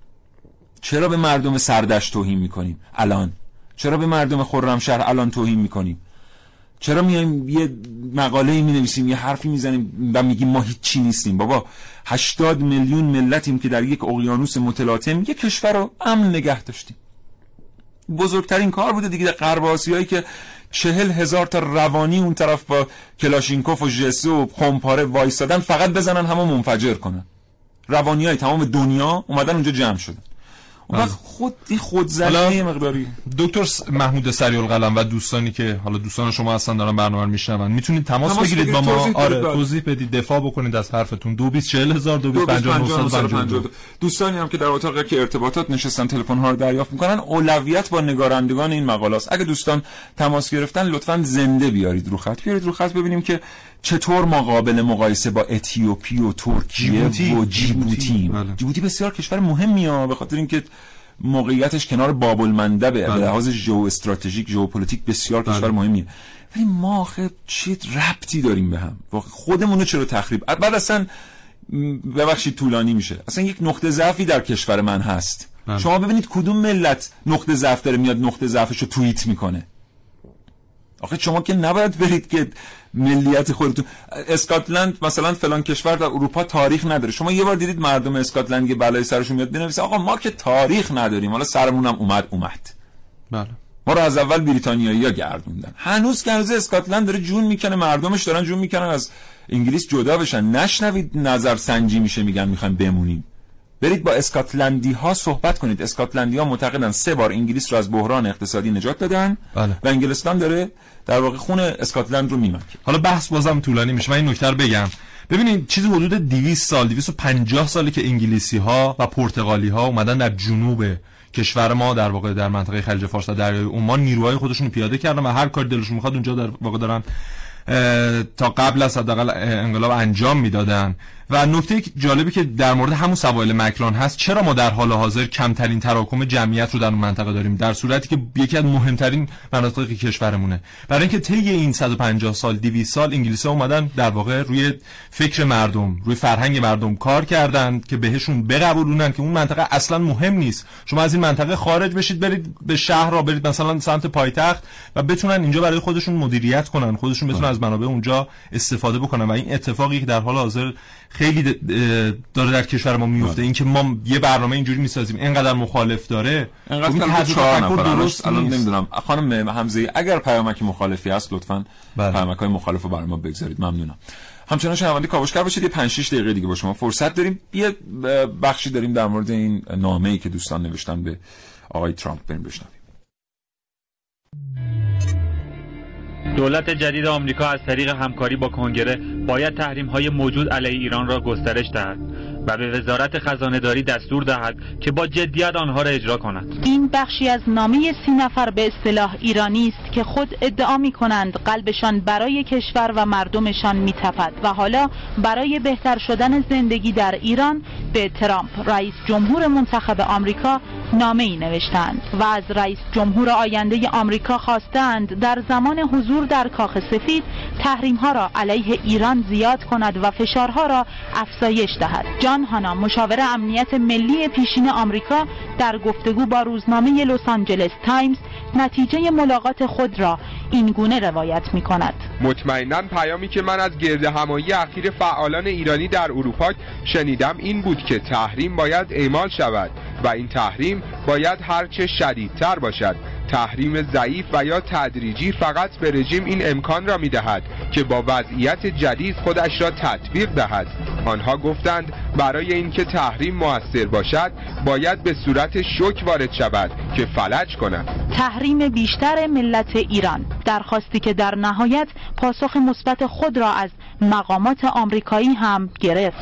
[SPEAKER 1] چرا به مردم سردشت توهین می‌کنیم؟ الان. چرا به مردم خرمشهر الان توهین می‌کنیم؟ چرا میایم یه مقاله می نویسیم یه حرفی می‌زنیم و میگیم ما هیچی نیستیم؟ بابا 80 میلیون ملتیم که در یک اقیانوس متلاطم یک کشور رو امن نگه داشتیم. بزرگترین کار بوده دیگه غرب که چهل هزار تا روانی اون طرف با کلاشینکوف و جسو و خمپاره وایستادن فقط بزنن همه منفجر کنن. روانی های تمام دنیا اومدن اونجا جمع شدن. اون وقت خود این خودزنی مقداری.
[SPEAKER 3] دکتر محمود سریع القلم و دوستانی که حالا دوستان شما هستن دارن برنامه رو میشنون. می‌تونید تماس, بگیرید با ما. آره توضیح بدید. دفاع بکنید از حرفتون. 224000 2250
[SPEAKER 1] دوستانی هم که در اتاق که ارتباطات نشستن تلفن ها رو دریافت می‌کنن. اولویت با نگارندگان این مقاله است اگه دوستان تماس گرفتن لطفا زنده بیارید رو خط. بیارید رو خط ببینیم که چطور مقابل مقایسه با اتیوپی و ترکیه و جیبوتی. بله. جیبوتی بسیار کشور مهمیه به خاطر اینکه موقعیتش کنار باب المندبه به بله. لحاظ ژئو استراتژیک ژئوپلیتیک بسیار بله. کشور مهمیه. ولی ما آخه چه ربطی داریم به هم؟ خودمون رو چرا تخریب؟ بعد اصلا ببخشید طولانی میشه. اصلا یک نقطه ضعفی در کشور من هست. بله. شما ببینید کدوم ملت نقطه ضعف داره میاد نقطه ضعفش رو توییت می‌کنه. آخه شما که نباید برید که ملیت خودتون. اسکاتلند مثلا فلان کشور در اروپا تاریخ نداره. شما یه بار دیدید مردم اسکاتلند که بلای سرشون میاد بنویسه آقا ما که تاریخ نداریم. حالا سرمون هم اومد اومد.
[SPEAKER 3] بله.
[SPEAKER 1] ما رو از اول بریتانیایی ها گردوندن. هنوز که هنوز اسکاتلند داره جون می‌کنه مردمش دارن جون می‌کنن از انگلیس جدا بشن. نشنوید نظر سنجی میشه میگن می‌خوایم بمونیم. برید با اسکاتلندی ها صحبت کنید. اسکاتلندی ها معتقدن سه بار انگلیس رو از بحران اقتصادی نجات دادن
[SPEAKER 3] بله.
[SPEAKER 1] و انگلستان داره در واقع خون اسکاتلند رو میمکه
[SPEAKER 3] حالا بحث بازم طولانی میشه. من این نکته رو بگم. ببینید چیزی حدود 200 سال 250 سالی که انگلیسی ها و پرتغالی ها اومدن در جنوب کشور ما در واقع در منطقه خلیج فارس و دریای عمان نیروهای خودشون پیاده کردن و هر کاری دلشون می‌خواد اونجا در واقع دارن تا قبل از حداقل انقلاب انجام می‌دادن. و نکته جالبی که در مورد همون سوال مکران هست چرا ما در حال حاضر کمترین تراکم جمعیت رو در اون منطقه داریم؟ در صورتی که یکی از مهمترین مناطق کشورمونه. برای اینکه طی این 150 سال 200 سال انگلیسی اومدن در واقع روی فکر مردم روی فرهنگ مردم کار کردن که بهشون بقبولونن که اون منطقه اصلا مهم نیست. شما از این منطقه خارج بشید برید به شهر را برید مثلا سمت پایتخت و بتونن اینجا برای خودشون مدیریت کنن خودشون بتونن از منابع اونجا استفاده بکنن. و این اتفاقی که در حال حاضر خیلی داره در کشور ما میفته.
[SPEAKER 1] بله.
[SPEAKER 3] اینکه ما یه برنامه اینجوری می‌سازیم اینقدر مخالف داره
[SPEAKER 1] انقدر
[SPEAKER 3] خب
[SPEAKER 1] چهار نفر
[SPEAKER 3] درست
[SPEAKER 1] الان. نمی‌دونم. خانم حمزه اگر پیامک مخالفی هست لطفا
[SPEAKER 3] بله.
[SPEAKER 1] پیامک های مخالف رو برای ما بگذارید. ممنونم. همچنان شنونده کاوشگر باشید. یه 5 6 دقیقه دیگه با شما فرصت داریم. یه بخشی داریم در مورد این نامه ای که دوستان نوشتن به آقای ترامپ بریم بشنویم.
[SPEAKER 10] دولت جدید آمریکا از طریق همکاری با کنگره باید تحریم های موجود علیه ایران را گسترش دهد و به وزارت خزانهداری دستور دهد که با جدیت آنها را اجرا کند.
[SPEAKER 11] این بخشی از نامه سی نفر به اصطلاح ایرانی است که خود ادعا می کنند قلبشان برای کشور و مردمشان می تپد و حالا برای بهتر شدن زندگی در ایران به ترامپ رئیس جمهور منتخب آمریکا نامه ای نوشتند و از رئیس جمهور آینده آمریکا خواستند در زمان حضور در کاخ سفید تحریم ها را علیه ایران زیاد کند و فشارها را افزایش دهد. جان هانا مشاور امنیت ملی پیشین آمریکا در گفتگو با روزنامه لس آنجلس تایمز نتیجه ملاقات خود را این گونه روایت می کند.
[SPEAKER 12] مطمئنا پیامی که من از گرد همایی اخیر فعالان ایرانی در اروپا شنیدم این بود که تحریم باید اعمال شود و این تحریم باید هرچه شدیدتر باشد. تحریم ضعیف و یا تدریجی فقط به رژیم این امکان را می دهد که با وضعیت جدید خودش را تطبیق دهد. آنها گفتند برای اینکه تحریم موثر باشد باید به صورت شک وارد شود که فلج کند.
[SPEAKER 11] تحریم بیشتر ملت ایران درخواستی که در نهایت پاسخ مثبت خود را از مقامات آمریکایی هم گرفت.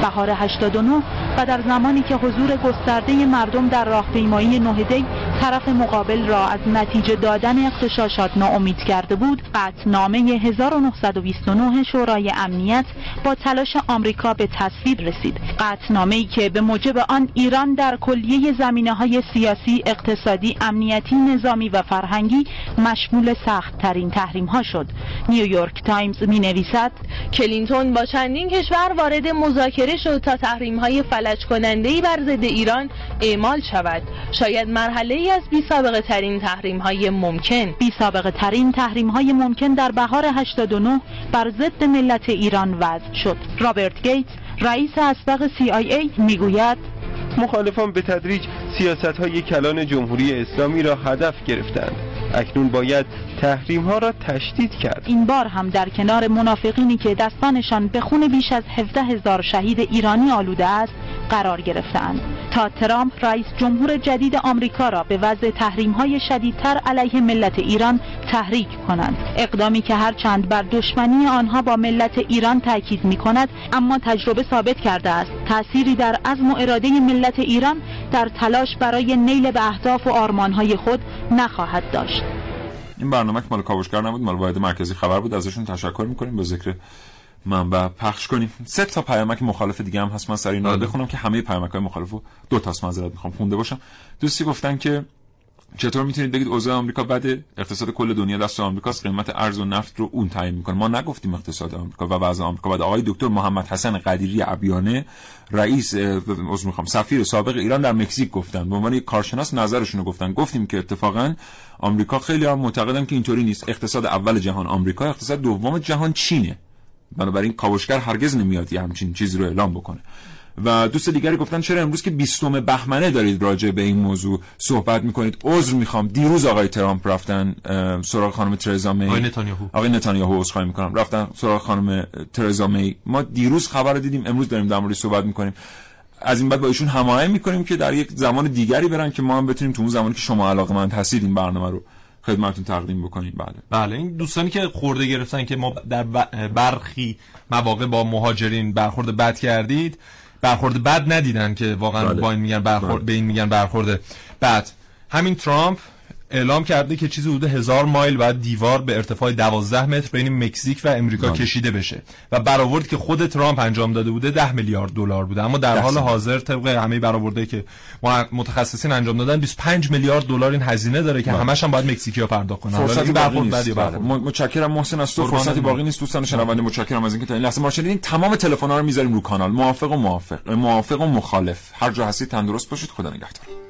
[SPEAKER 11] بهار 89 و در زمانی که حضور گسترده مردم در راهپیمایی نهدی طرف مقابل را از نتیجه دادن اغتشاشات ناامید کرده بود قطعنامه 1929 شورای امنیت با تلاش آمریکا به تصویب رسید. قطعنامه که به موجب آن ایران در کلیه زمینه های سیاسی اقتصادی امنیتی نظامی و فرهنگی مشمول سخت ترین تحریم ها شد نیویورک تایمز می نویسد
[SPEAKER 13] کلینتون با چندین کشور وارد مذاکره شد تا تحریم های فلج کننده ای بر ضد ایران اعمال شود. شاید مرحله ای از بی سابقه ترین تحریم های ممکن.
[SPEAKER 11] بی سابقه ترین تحریم های ممکن در بهار 89 بر ضد ملت ایران وضع شد. رابرت گیتس رئیس اسبق CIA می‌گوید
[SPEAKER 14] مخالفان به تدریج سیاست های کلان جمهوری اسلامی را هدف گرفتند. اکنون باید تحریم ها را تشدید کرد.
[SPEAKER 11] این بار هم در کنار منافقینی که دستانشان به خون بیش از 17 هزار شهید ایرانی آلوده است قرار گرفتند. تا ترامپ رئیس جمهور جدید آمریکا را به وضع تحریم های شدیدتر علیه ملت ایران تحریک کنند اقدامی که هرچند بر دشمنی آنها با ملت ایران تاکید می کند اما تجربه ثابت کرده است. تأثیری در عزم و اراده ملت ایران در تلاش برای نیل به اهداف و آرمانهای خود نخواهد داشت.
[SPEAKER 1] این برنامه که مال کاوشگر نبود مال واحد مرکزی خبر بود. ازشون تشکر می‌کنیم. با ذکر منبع پخش کنیم. سه تا پیامک مخالف دیگه هم هست. من سری اینا رو بخونم که همه پیامک های مخالف رو دو تاست معذرت می‌خوام خونده باشم. دوستی گفتن که چطور می‌تونید بگید اوضاع آمریکا بده؟ اقتصاد کل دنیا دست آمریکاست. قیمت ارز و نفت رو اون تعیین می‌کنه. ما نگفتیم اقتصاد آمریکا و وضع آمریکا. بعد آقای دکتر محمد حسن قدیری عبیانه رئیس عذر می‌خوام سفیر سابق ایران در مکزیک گفتن. به عنوان یک کارشناس نظرشون رو گفتن. گفتیم که اتفاقا آمریکا خیلی هم معتقدن که اینطوری نیست. اقتصاد اول جهان آمریکا اقتصاد دوم جهان چینه. بنابراین کاوشگر هرگز نمیاد یه همچین چیزی رو اعلام بکنه. و دوست دیگری گفتن چرا امروز که 20 بهمنه دارید راجع به این موضوع صحبت می‌کنید؟ عذر می‌خوام. دیروز آقای ترامپ رفتن سراغ خانم ترزا می
[SPEAKER 3] آقای نتانیاهو.
[SPEAKER 1] آقای نتانیاهو عذرخواهی می‌کنم. رفتن سراغ خانم ترزا می ما دیروز خبر دیدیم امروز داریم در صحبت می‌کنیم. از این بعد با ایشون هماهنگ می‌کنیم که در یک زمان دیگری برن که ما هم بتونیم تو اون زمانی که شما علاقمند هستید این برنامه رو خدمتتون تقدیم بکنیم بله
[SPEAKER 3] بله این دوستانی که خورده گرفتن که ما در برخی مواقع با مهاجرین برخورد بد کردید برخورد بد ندیدن که واقعا بله. با این میگن برخورد بله. به این میگن برخورد بد همین ترامپ اعلام کرده که چیزی حدود هزار مایل بعد دیوار به ارتفاع 12 متر بین مکزیک و امریکا بله. کشیده بشه و برآورد که خود ترامپ انجام داده بوده 10 میلیارد دلار بوده. اما در حال حاضر طبق همه برآورده که متخصصین انجام دادن 25 میلیارد دلار این هزینه داره که همش هم باید مکزیکیا پرداخت کنن.
[SPEAKER 1] فرصتی برخورد بدی برخورد. متشکرم محسن از تو. فرصتی باقی نیست. دوستان شنونده متشکرم از اینکه تا این لحظه ما شنیدین. تمام تلفن‌ها رو می‌ذاریم رو کانال. موافق و موافق. موافق و مخالف. هر جا هستید تندرست باشید. خدا نگهدار.